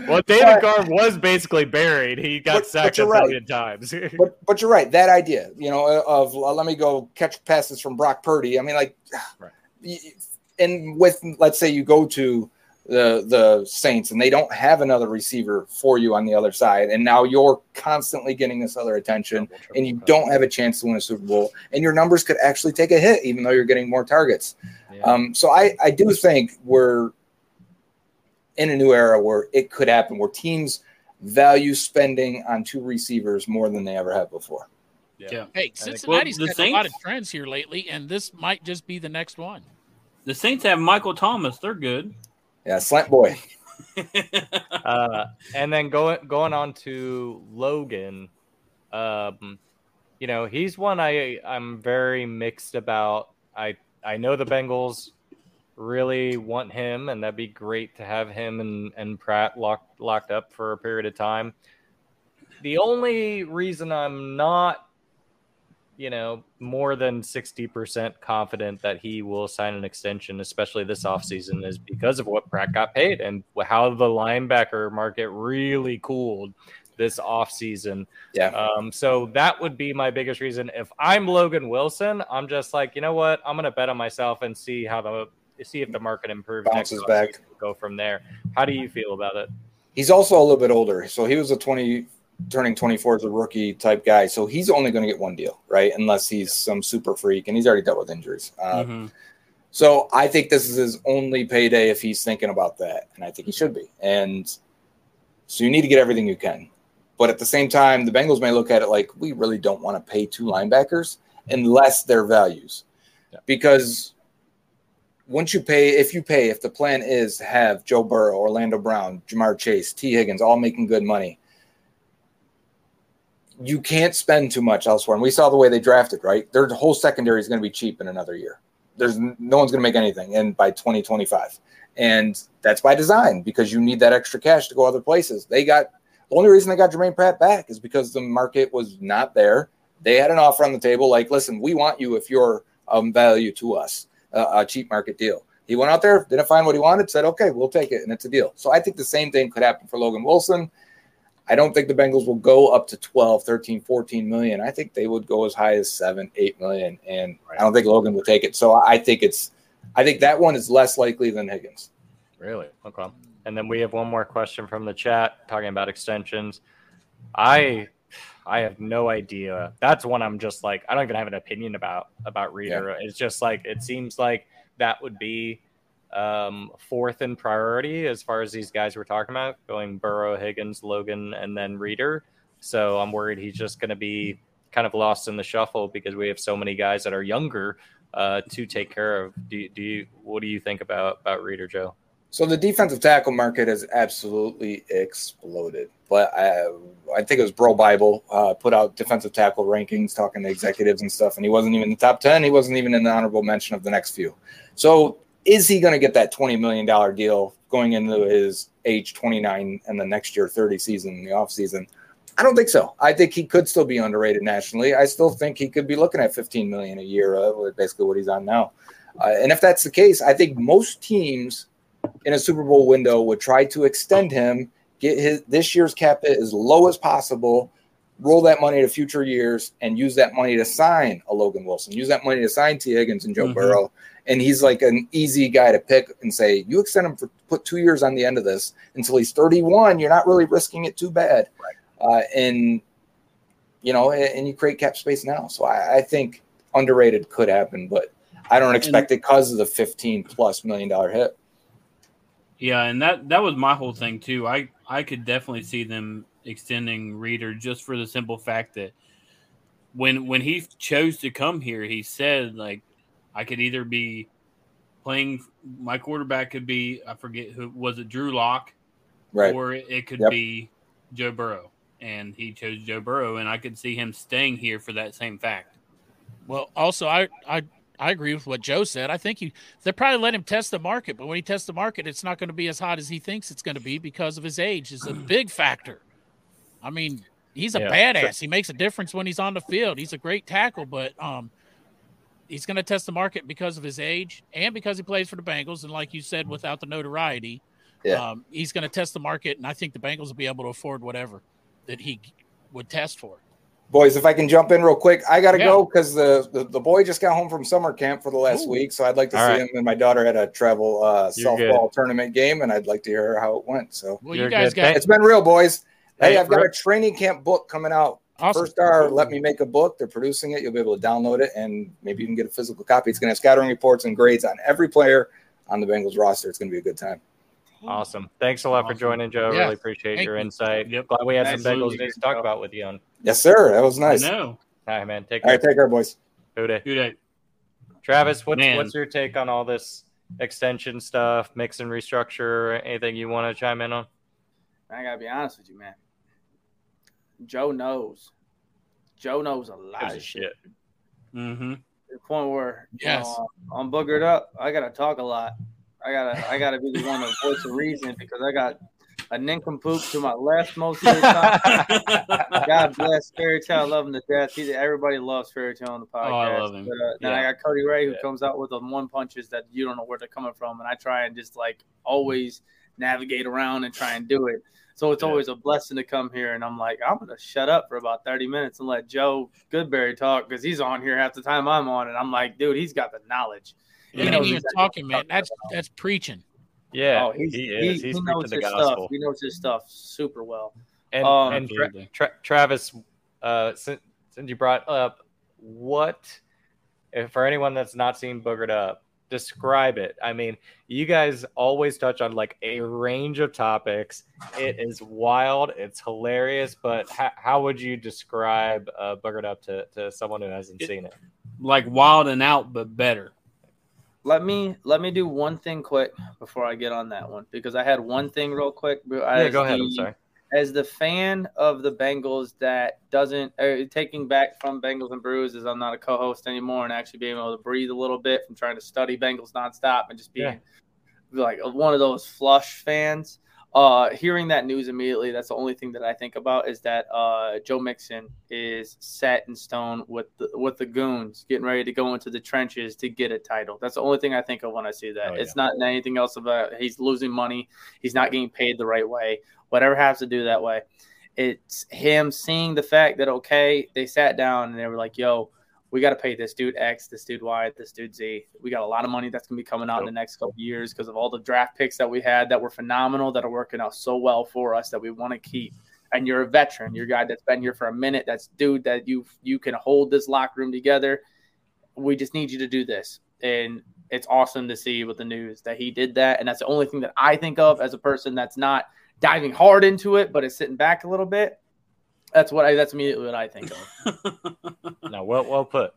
Well, David Carr was basically buried. He got But- but sacked you're a right. million times. but but you're right. That idea, you know, of uh, let me go catch passes from Brock Purdy. I mean, like, Right. and with let's say you go to the the Saints and they don't have another receiver for you on the other side, and now you're constantly getting this other attention, and you don't have a chance to win a Super Bowl, and your numbers could actually take a hit, even though you're getting more targets. Yeah. Um, so I, I do think we're in a new era where it could happen, where teams value spending on two receivers more than they ever have before. Yeah. Hey, think- Cincinnati's Well, the got a lot of Saints- trends here lately, and this might just be the next one. The Saints have Michael Thomas. They're good. Yeah, slant boy. uh, and then going going on to Logan, um, you know, he's one I I'm very mixed about. I I know the Bengals really want him, and that'd be great to have him and and Pratt locked locked up for a period of time. The only reason I'm not you know, more than 60% confident that he will sign an extension, especially this offseason, is because of what Pratt got paid and how the linebacker market really cooled this offseason. Yeah. Um, so that would be my biggest reason. If I'm Logan Wilson, I'm just like, you know what? I'm going to bet on myself and see how the see if the market improves. Bounces next back. Go from there. How do you feel about it? He's also a little bit older. So he was a 20, turning 24 as a rookie type guy. So he's only going to get one deal, right? Unless he's some super freak and he's already dealt with injuries. Uh, Mhm. So I think this is his only payday if he's thinking about that. And I think he should be. And so you need to get everything you can. But at the same time, the Bengals may look at it like we really don't want to pay two linebackers. unless they're values. Because once you pay, if you pay, if the plan is to have Joe Burrow, Orlando Brown, Ja'Marr Chase, T. Higgins, all making good money, you can't spend too much elsewhere. And we saw the way they drafted, right? Their whole secondary is going to be cheap in another year. There's no one's going to make anything in by 2025. And that's by design because you need that extra cash to go other places. They got the only reason they got Jermaine Pratt back is because the market was not there. They had an offer on the table like, listen, we want you if you're um, value to us, uh, a cheap market deal. He went out there, didn't find what he wanted, said, okay, we'll take it, and it's a deal. So I think the same thing could happen for Logan Wilson. I don't think the Bengals will go up to 12, 13, 14 million. I think they would go as high as seven, eight million. And I don't think Logan would take it. So I think it's, I think that one is less likely than Higgins. Really? Okay. And then we have one more question from the chat talking about extensions. I I have no idea. That's one I'm just like I don't even have an opinion about about Reader. Yeah. It's just like it seems like that would be um, fourth in priority as far as these guys we're talking about, going Burrow, Higgins, Logan, and then Reader. So I'm worried he's just going to be kind of lost in the shuffle because we have so many guys that are younger uh, to take care of. Do, do you? What do you think about about Reader, Joe? So the defensive tackle market has absolutely exploded. But I, I think it was Bro Bible uh, put out defensive tackle rankings, talking to executives and stuff, and he wasn't even in the top ten. He wasn't even in the honorable mention of the next few. So is he going to get that $20 million deal going into his age 29 and the next year 30 season in the offseason? I don't think so. I think he could still be underrated nationally. I still think he could be looking at 15 million a year, uh, basically what he's on now. Uh, and if that's the case, I think most teams in a Super Bowl window would try to extend him, get his this year's cap hit as low as possible, roll that money to future years, and use that money to sign a Logan Wilson, use that money to sign T. Higgins and Joe mm-hmm. Burrow, and he's like an easy guy to pick and say you extend him for put two years on the end of this until he's 31 you're not really risking it too bad. Right. uh, and you know and you create cap space now. So I, I think underrated could happen but i don't expect and, it because of the 15 plus million dollar hit. Yeah and that that was my whole thing too. I i could definitely see them extending reader just for the simple fact that when when he chose to come here he said like I could either be playing my quarterback could be I forget who was it Drew Lock, right? Or it could yep. be Joe Burrow, and he chose Joe Burrow, and I could see him staying here for that same fact. Well, also I I I agree with what Joe said. I think he they probably let him test the market, but when he tests the market, it's not going to be as hot as he thinks it's going to be because of his age. Is a big factor. I mean, he's a yeah. badass. He makes a difference when he's on the field. He's a great tackle, but um, he's going to test the market because of his age and because he plays for the Bengals. And like you said, without the notoriety, yeah. um, he's going to test the market. And I think the Bengals will be able to afford whatever that he would test for. Boys, if I can jump in real quick, I got to yeah. go because the, the, the boy just got home from summer camp for the last Ooh. week, so I'd like to All see right. him. And my daughter had a travel uh, softball good. tournament game, and I'd like to hear how it went. So, well, you guys got it's been real, boys. Hey, I've got a training camp book coming out Awesome. First Star let me make a book. They're producing it. You'll be able to download it and maybe even get a physical copy. It's going to have scattering reports and grades on every player on the Bengals roster. It's going to be a good time. Awesome. Thanks a lot awesome. for joining, Joe. Yeah. Really appreciate Thank your insight. Yep. Glad we had Absolutely. some Bengals news to talk about with you on. Yes, sir. That was nice. No. All right, man. Take care. All right, take care, boys. Who Dey? Who Dey? Travis, what's, what's your take on all this extension stuff, mix and restructure? Anything you want to chime in on? I gotta be honest with you, man. Joe knows Joe knows a lot of shit. Mm-hmm. To the point where yes, know, I'm boogered up. I gotta talk a lot. I gotta I gotta be the one to voice the reason because I got a nincompoop to my left most of the time. God bless Fairy Tale, love him to death. He, everybody loves Fairy Tale on the podcast. Oh, I love him. But, uh, then I got Cody Ray who yeah. comes out with the one punches that you don't know where they're coming from, and I try and just like always navigate around and try and do it. So it's yeah. always a blessing to come here. And I'm like, I'm going to shut up for about 30 minutes and let Joe Goodberry talk because he's on here half the time I'm on. And I'm like, dude, he's got the knowledge. He ain't even talking, man. That's that's preaching. Yeah, oh, he's, he is. He, he's he knows his stuff. He knows his stuff super well. And, um, and tra- tra- Travis, uh, since, since you brought up what, if for anyone that's not seen Boogered Up, describe it. I mean, you guys always touch on like a range of topics. It is wild. It's hilarious. But ha- how would you describe uh, Boogered Up to, to someone who hasn't It- seen it? Like Wild and Out, but better. Let me let me do one thing quick before I get on that one because I had one thing real quick. Yeah, go ahead. I'm sorry. As the fan of the Bengals that doesn't uh, taking back from Bengals and Brews is I'm not a co-host anymore and actually being able to breathe a little bit from trying to study Bengals nonstop and just being like one of those flush fans. Uh, hearing that news immediately, that's the only thing that I think about is that uh, Joe Mixon is set in stone with the, with the goons, getting ready to go into the trenches to get a title. That's the only thing I think of when I see that. Oh, It's not anything else about he's losing money, he's not getting paid the right way, whatever has to do that way. It's him seeing the fact that okay, they sat down and they were like, "Yo, we got to pay this dude X, this dude Y, this dude Z. We got a lot of money that's going to be coming out in the next couple years because of all the draft picks that we had that were phenomenal, that are working out so well for us that we want to keep. And you're a veteran, you're a guy that's been here for a minute. That's dude that you you can hold this locker room together. We just need you to do this, and it's awesome to see with the news that he did that. And that's the only thing that I think of as a person that's not diving hard into it, but is sitting back a little bit. That's what I. That's immediately what I think of. No, well, well put.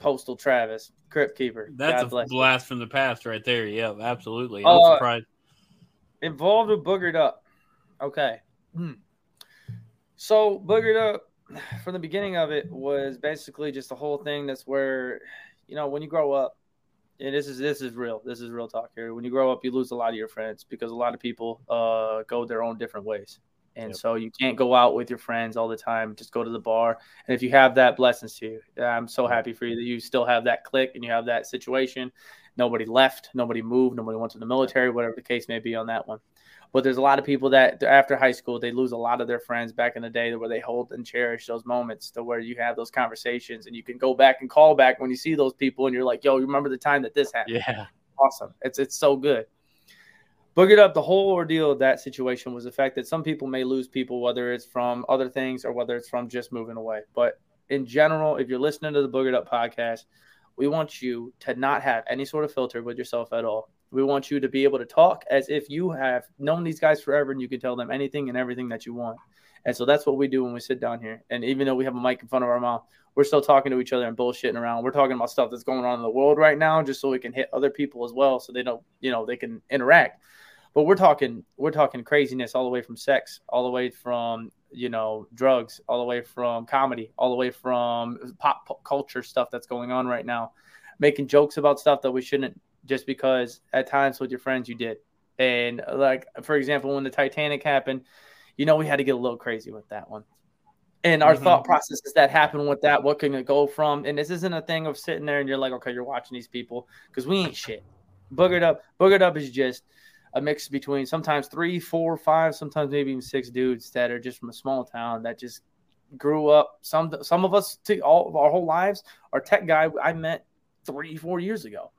Postal Travis, Crypt Keeper. That's God a bless you. blast from the past right there. Yeah, absolutely. I'm Uh, surprised. Involved with Boogered Up. Okay. Hmm. So Boogered Up, from the beginning of it, was basically just a whole thing. That's where, you know, when you grow up, and this is this is real. This is real talk here. When you grow up, you lose a lot of your friends because a lot of people uh, go their own different ways. And Yep. so you can't go out with your friends all the time. Just go to the bar. And if you have that, blessings to you. I'm so happy for you that you still have that click and you have that situation. Nobody left, nobody moved, nobody went to the military, whatever the case may be on that one. But there's a lot of people that after high school they lose a lot of their friends back in the day where they hold and cherish those moments to where you have those conversations and you can go back and call back when you see those people and you're like, yo, you remember the time that this happened? Yeah. awesome. It's it's so good. Boogered up the whole ordeal of that situation was the fact that some people may lose people, whether it's from other things or whether it's from just moving away. But in general, if you're listening to the Boogered Up podcast, we want you to not have any sort of filter with yourself at all. We want you to be able to talk as if you have known these guys forever and you can tell them anything and everything that you want. And so that's what we do when we sit down here. And even though we have a mic in front of our mouth, we're still talking to each other and bullshitting around. We're talking about stuff that's going on in the world right now, just so we can hit other people as well, so they don't, you know, they can interact. But we're talking, we're talking craziness all the way from sex, all the way from, you know, drugs, all the way from comedy, all the way from pop, culture stuff that's going on right now, making jokes about stuff that we shouldn't, just because at times with your friends you did. And like, for example, when the Titanic happened, you know, we had to get a little crazy with that one. And our Mhm. thought processes that happen with that, what can it go from? And this isn't a thing of sitting there and you're like, okay, you're watching these people because we ain't shit. Boogered up, boogered up is just a mix between sometimes three, four, five, sometimes maybe even six dudes that are just from a small town that just grew up. Some some of us to all of our whole lives. Our tech guy I met three, four years ago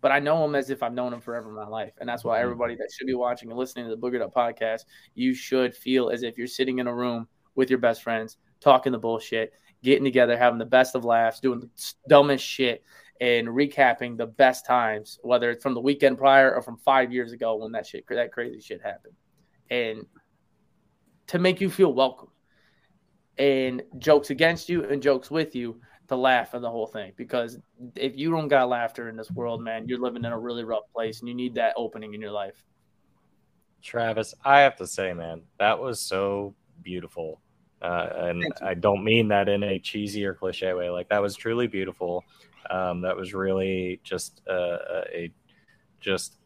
but I know him as if I've known him forever in my life. And that's why mm-hmm. everybody that should be watching and listening to the Boogered Up podcast, you should feel as if you're sitting in a room with your best friends, talking the bullshit, getting together, having the best of laughs, doing the dumbest shit, and recapping the best times, whether it's from the weekend prior or from five years ago when that shit, that crazy shit happened. And to make you feel welcome. And jokes against you and jokes with you to laugh at the whole thing because if you don't got laughter in this world, man, you're living in a really rough place and you need that opening in your life. Travis, I have to say, man, that was so beautiful. Uh, and I don't mean that in a cheesy or cliche way. Like that was truly beautiful. Um, that was really just uh, a just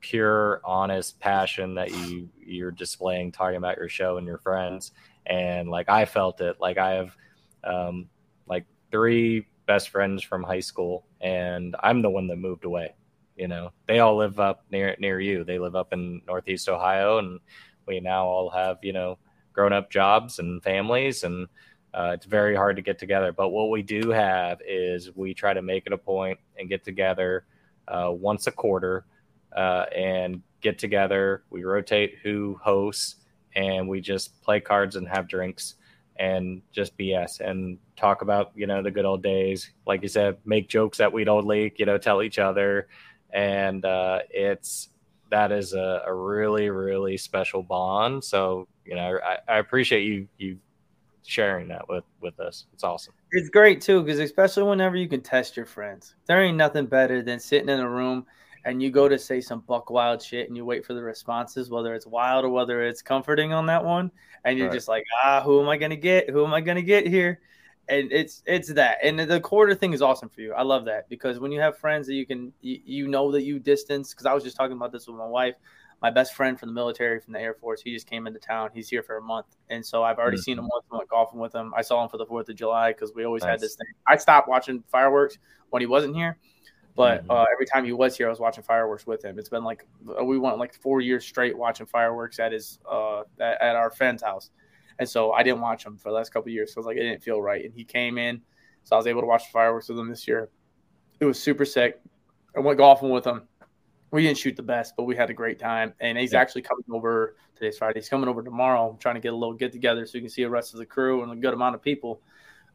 pure, honest passion that you you're displaying, talking about your show and your friends. And like I felt it. Like I have um, like three best friends from high school, and I'm the one that moved away you know they all live up near near you they live up in northeast ohio and we now all have you know grown up jobs and families and uh, it's very hard to get together but what we do have is we try to make it a point and get together uh, once a quarter uh, and get together. We rotate who hosts and we just play cards and have drinks and just BS and talk about you know the good old days. Like you said make jokes that we don't leak you know tell each other. And uh, it's that is a, a really really special bond. So you know, I, I appreciate you you sharing that with with us. It's awesome. It's great too, because especially whenever you can test your friends, there ain't nothing better than sitting in a room and you go to say some buck wild shit and you wait for the responses, whether it's wild or whether it's comforting on that one, and you're Right. just like, ah, who am I gonna get? Who am I gonna get here? And it's it's that, and the quarter thing is awesome for you. I love that because when you have friends that you can, you, you know that you distance. Because I was just talking about this with my wife. My best friend from the military, from the Air Force, he just came into town. He's here for a month, and so I've already seen him once. I went golfing with him. I saw him for the Fourth of July because we always Nice. had this thing. I stopped watching fireworks when he wasn't here, but Mhm. uh, every time he was here, I was watching fireworks with him. It's been like uh, we went like four years straight watching fireworks at his uh, at, at our friend's house, and so I didn't watch him for the last couple of years. So I was like, it didn't feel right, and he came in, so I was able to watch the fireworks with him this year. It was super sick. I went golfing with him. We didn't shoot the best, but we had a great time. And he's Yeah. actually coming over today's Friday. He's coming over tomorrow. I'm trying to get a little get together so you can see the rest of the crew and a good amount of people.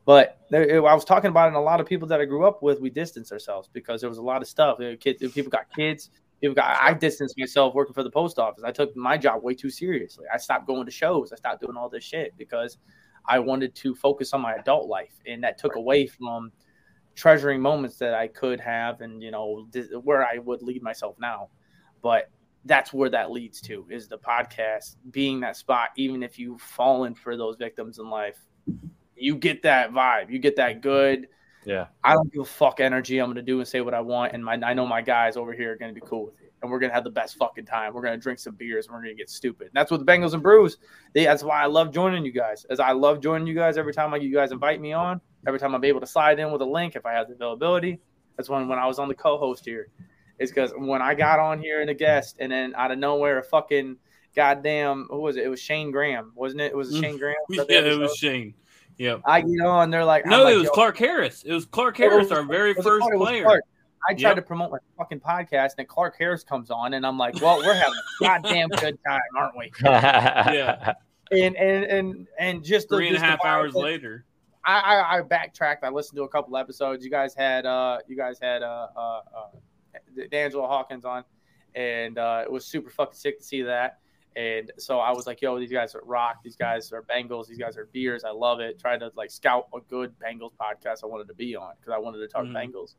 But there, I was talking about it, and a lot of people that I grew up with, we distanced ourselves because there was a lot of stuff. Kids, people got kids. People got. I distanced myself working for the post office. I took my job way too seriously. I stopped going to shows. I stopped doing all this shit because I wanted to focus on my adult life, and that took away from treasuring moments that I could have, and you know where I would lead myself now. But that's where that leads to is the podcast being that spot. Even if you've fallen for those victims in life, you get that vibe. You get that good. Yeah. I don't give a fuck energy. I'm gonna do and say what I want, and my I know my guys over here are gonna be cool with it, and we're gonna have the best fucking time. We're gonna drink some beers, and we're gonna get stupid. And that's what the Bengals and Brews. They, that's why I love joining you guys. As I love joining you guys every time like you guys invite me on. Every time I'm able to slide in with a link if I have the availability. That's when when I was on the co-host here. Is because when I got on here and a guest, and then out of nowhere, a fucking goddamn who was it? It was Shayne Graham, wasn't it? It was. Shayne Graham. Was that the Yeah, it was? Shayne. Yep. I get on, they're like, No, like, it was Clark Harris. It was Clark Harris, was- our very first Clark? Player. Clark. I tried Yep. to promote my fucking podcast, and then Clark Harris comes on, and I'm like, "Well, we're having a goddamn good time, aren't we?" yeah. And and and and just Three and just the half hours vibe- later. I, I I backtracked. I listened to a couple episodes. You guys had uh you guys had uh uh, uh D'Angelo Hawkins on, and uh, it was super fucking sick to see that. And so I was like, yo, these guys are rock. These guys are Bengals. These guys are beers. I love it. Tried to like scout a good Bengals podcast I wanted to be on because I wanted to talk Mhm. Bengals.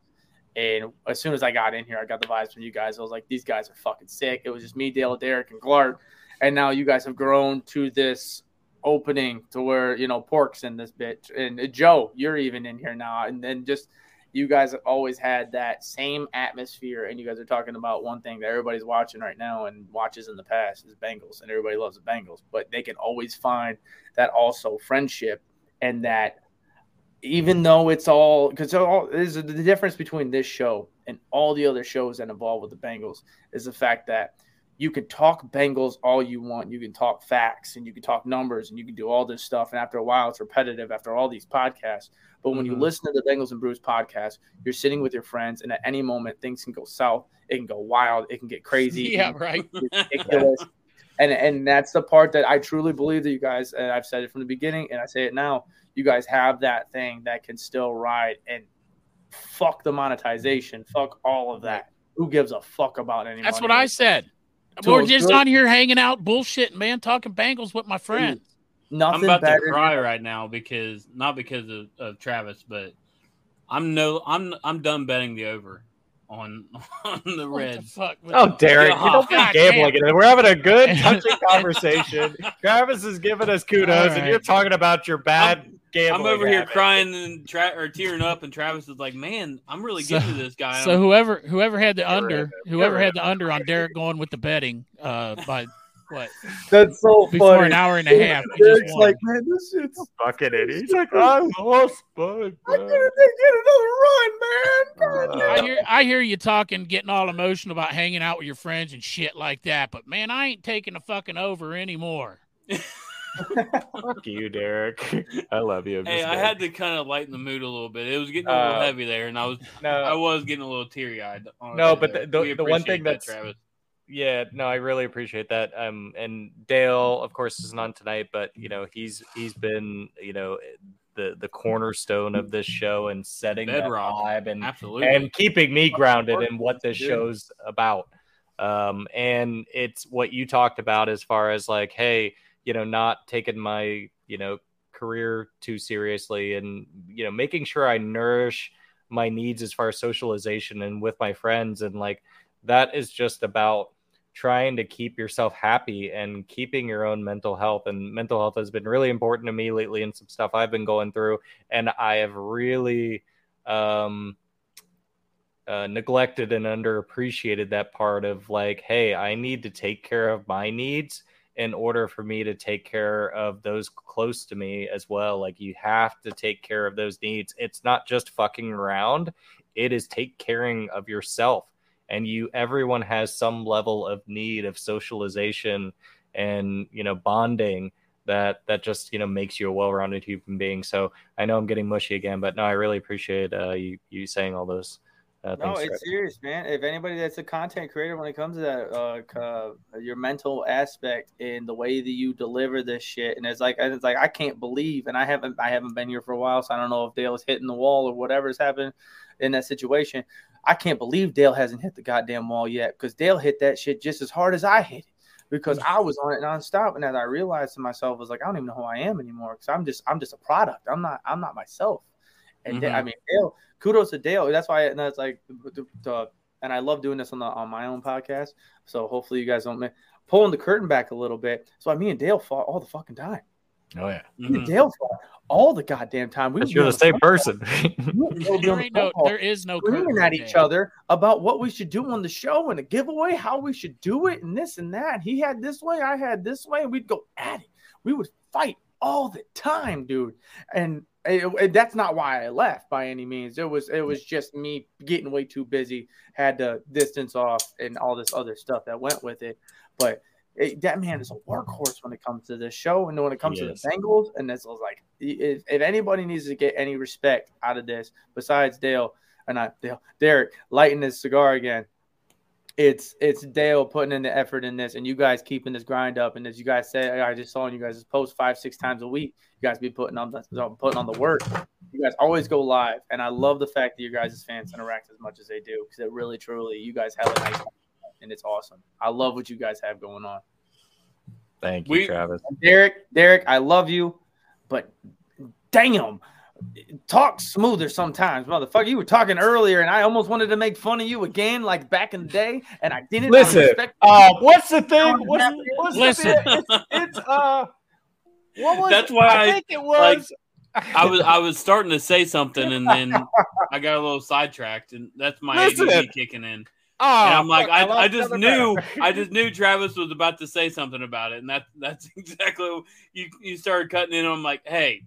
And as soon as I got in here, I got the vibes from you guys. I was like, these guys are fucking sick. It was just me, Dale, Derrick, and Clark. And now you guys have grown to this opening to where, you know, Pork's in this bitch. And Joe, you're even in here now. And then just you guys have always had that same atmosphere. And you guys are talking about one thing that everybody's watching right now and watches in the past is Bengals. And everybody loves the Bengals. But they can always find that also friendship and that even though it's all because all is the difference between this show and all the other shows that involve with the Bengals is the fact that you can talk Bengals all you want. You can talk facts and you can talk numbers and you can do all this stuff. And after a while, it's repetitive after all these podcasts. But when you Mhm. listen to the Bengals and Brews podcast, you're sitting with your friends, and at any moment, things can go south. It can go wild. It can get crazy. Yeah, right. ridiculous. and and that's the part that I truly believe that you guys, and I've said it from the beginning, and I say it now. You guys have that thing that can still ride, and fuck the monetization, fuck all of that. Who gives a fuck about any? That's what I said. To We're just good- on here hanging out, bullshitting, man, talking Bengals with my friends. Nothing I'm about to cry right now because not because of, of Travis, but I'm no I'm I'm done betting the over on on the What the Oh, Derrick, you don't be gambling damn. it. We're having a good, touching conversation. Travis is giving us kudos, All and you're talking about your bad gambling. I'm over here crying and tra- or tearing up, and Travis is like, "Man, I'm really So- getting to this guy." So whoever whoever had the Get rid of under, whoever had the under on Derrick going with the betting, uh, by what That's so before funny. an hour and a half, he Derrick's like, man, this shit's. fucking idiot. He's like, I lost my I bet." couldn't get another run, man. God Uh, I hear I hear you talking, getting all emotional about hanging out with your friends and shit like that. But man, I ain't taking a fucking over anymore. Fuck you, Derek. I love you. I'm hey, I kidding. had to kind of lighten the mood a little bit. It was getting a little Uh, heavy there, and I was I was getting a little teary eyed. No, but the- the- the one thing that's- Travis. Yeah, no, I really appreciate that. Um, and Dale, of course, isn't on tonight, but you know, he's he's been, you know, the the cornerstone of this show and setting Bedrock. vibe and Absolutely. and keeping me grounded in what this show's about. Um, and it's what you talked about as far as like, hey, you know, not taking my, you know, career too seriously and, you know, making sure I nourish my needs as far as socialization and with my friends. And like, that is just about trying to keep yourself happy and keeping your own mental health. And mental health has been really important to me lately and some stuff I've been going through. And I have really, um, uh, neglected and underappreciated that part of like, hey, I need to take care of my needs in order for me to take care of those close to me as well. Like, you have to take care of those needs. It's not just fucking around, it is take caring of yourself. And you, everyone has some level of need of socialization and, you know, bonding that that just you know makes you a well-rounded human being so i know i'm getting mushy again but no i really appreciate uh you you saying all those uh, No, it's serious, man. If anybody that's a content creator, when it comes to that, uh, uh, your mental aspect and the way that you deliver this shit, and it's like, and it's like, I can't believe, and I haven't, I haven't been here for a while, so I don't know if Dale's hitting the wall or whatever's happened in that situation. I can't believe Dale hasn't hit the goddamn wall yet because Dale hit that shit just as hard as I hit it because mm. I was on it nonstop, and as I realized to myself, I was like, I don't even know who I am anymore because I'm just, I'm just a product. I'm not, I'm not myself. And Da- I mm-hmm. mean, Dale, kudos to Dale. That's why, and that's like, the- the- and I love doing this on the on my own podcast. So hopefully you guys don't mi- pulling the curtain back a little bit. So me and Dale fought all the fucking time. Oh yeah Me and Mhm. Dale fought all the goddamn time. We would But be you're the same person call- we would be There the no, there is no screaming at today. each other about what we should do on the show and a giveaway, how we should do it, and this and that. He had this way, I had this way, and we'd go at it. We would fight all the time, dude. And it, it- that's not why I left by any means. It was it was just me getting way too busy, had to distance off, and all this other stuff that went with it. But it, that man is a workhorse when it comes to this show, and when it comes He to is. the Bengals. And this was like, if, if anybody needs to get any respect out of this, besides Dale, and not Dale, Derrick lighting his cigar again. It's it's Dale putting in the effort in this, and you guys keeping this grind up. And as you guys said, I just saw you guys post five six times a week. You guys be putting on the putting on the work. You guys always go live, and I love the fact that you guys' as fans interact as much as they do because it really truly you guys have a nice and it's awesome. I love what you guys have going on. thank you We- travis Derrick, Derrick, I love you, but damn, talk smoother sometimes, motherfucker. You were talking earlier, and I almost wanted to make fun of you again, like back in the day, and I didn't. Listen, respect- uh what's the thing what's, what's Listen. the it's, it's uh what was That's why I- I think it was Like, I was I was starting to say something and then I got a little sidetracked and that's my Listen. ADD kicking in. Oh, And I'm like, fuck, I, lost I just another knew battle. I just knew Travis was about to say something about it, and that that's exactly what you you started cutting in. I'm like, hey,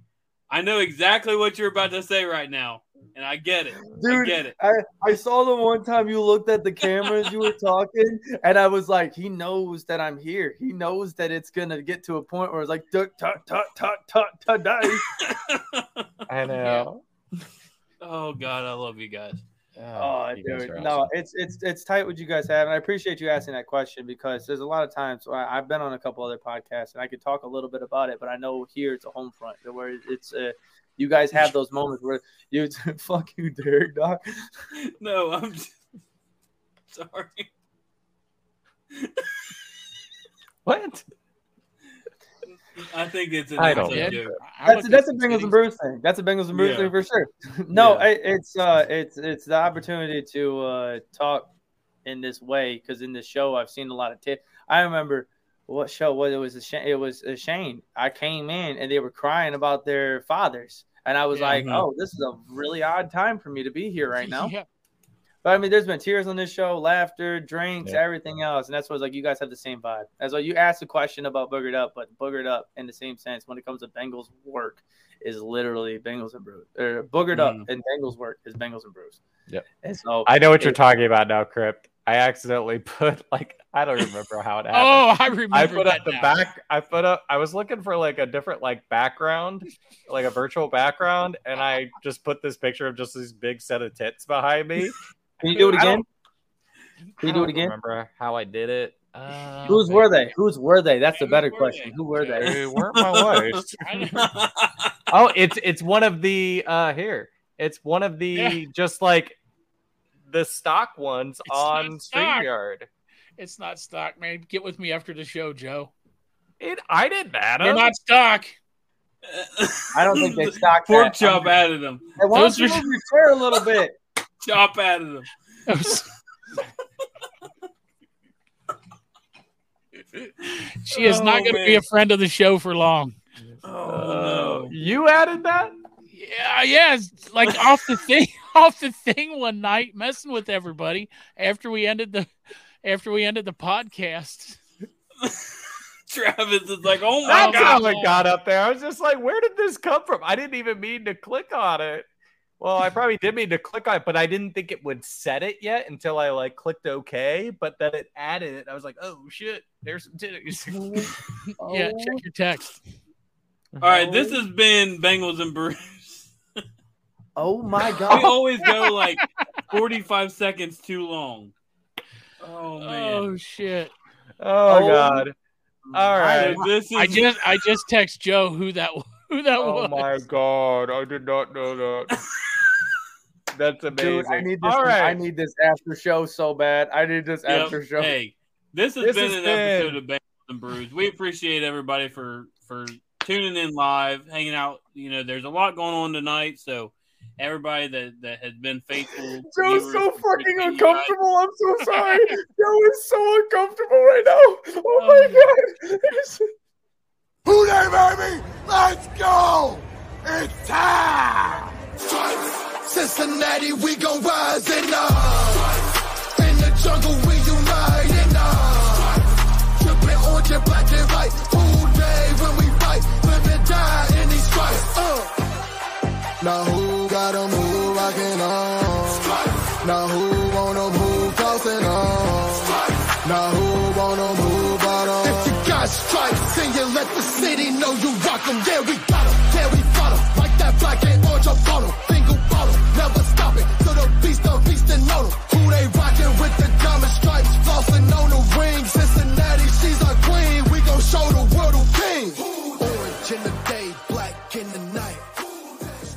I know exactly what you're about to say right now, and I get it. I Dude, get it. I, I saw the one time you looked at the cameras you were talking, and I was like, he knows that I'm here. He knows that it's gonna get to a point where it's like tut tut tut tut tut tut die. i know oh God, I love you guys. Oh, you guys dude, are no, awesome. it's it's it's tight what you guys have, and I appreciate you asking that question because there's a lot of times I, I've been on a couple other podcasts and I could talk a little bit about it, but I know here it's a home front where it's uh, you guys have those moments where you fuck you, Derrick, dog. No, I'm just, sorry. what I think it's an I don't inside know. joke. That's look that's a at Bengals and Brews thing. That's a Bengals and Brews Yeah. thing for sure. no, Yeah. I, it's uh, it's it's the opportunity to uh, talk in this way because in this show I've seen a lot of tip. I remember what show was it was a shame it was a Shane. I came in and they were crying about their fathers, and I was Yeah. like, Mhm. oh, this is a really odd time for me to be here right now. Yeah. But I mean, there's been tears on this show, laughter, drinks, Yeah. everything else, and that's what's like. You guys have the same vibe. As well, you asked a question about boogered up, but boogered up in the same sense when it comes to Bengals work is literally Bengals and Brews. Or boogered up Mm. and Bengals work is Bengals and Brews. Yep. And so i know what you're talking about now crypt i accidentally put like i don't remember how it happened Oh, I remember I put that up the now. back. I put up. I was looking for like a different like background, like a virtual background, and I just put this picture of just this big set of tits behind me. Can you do it again? Can you do it again? Remember how I did it? Uh, Whose were they? Whose were they? That's a better question. Who were they? They weren't my wife's. I- oh, it's it's one of the uh here. It's one of the Yeah. just like the stock ones It's on stock. StreamYard. it's not stock, man. Get with me after the show, Joe. It I did that. add They're not stock. I don't think they stocked Pork that. chop added them. Hey, why Those don't you are- move your chair a little bit? Chop added them. she is not Oh, going to be a friend of the show for long. Oh Uh, no. You added that? Yeah, yeah, it's like off the thing, off the thing one night, messing with everybody after we ended the, after we ended the podcast. Travis is like, oh my That's god. how it got up there. I was just like, where did this come from? I didn't even mean to click on it. Well, I probably did mean to click on it, but I didn't think it would set it yet until I like clicked OK. But then it added it. I was like, oh shit, there's some titties. Yeah, check oh. your text. All right, this oh. has been Bengals and Brews. Oh my god, We always go like 45 seconds too long. Oh, oh man. Oh shit! oh, Oh. god. All right. So this is I just, I just text Joe who that, who that Oh was. my god, I did not know that. That's amazing. Dude, I need this. All right. I need this after show so bad. I need this Yep. after show. Hey, this has This been has an been- episode of Bengals and Brews. We appreciate everybody for for tuning in live, hanging out. You know, there's a lot going on tonight, so everybody that that has been faithful. Joe's viewers, so fucking appreciate you guys. uncomfortable. I'm so sorry. Joe is so uncomfortable right now. Oh, oh my god. Who Dey, baby? Let's go! It's time! Cincinnati, we gon' rise and up. In the jungle, we united up. Trippin' orange and black and white. All day when we fight, live and die in these stripes. Uh. Now who got 'em, who rockin' on? Now who want 'em, who tossing on? Now who let the city know you rock 'em, yeah, we got 'em, yeah, we fought 'em. Like that black and orange up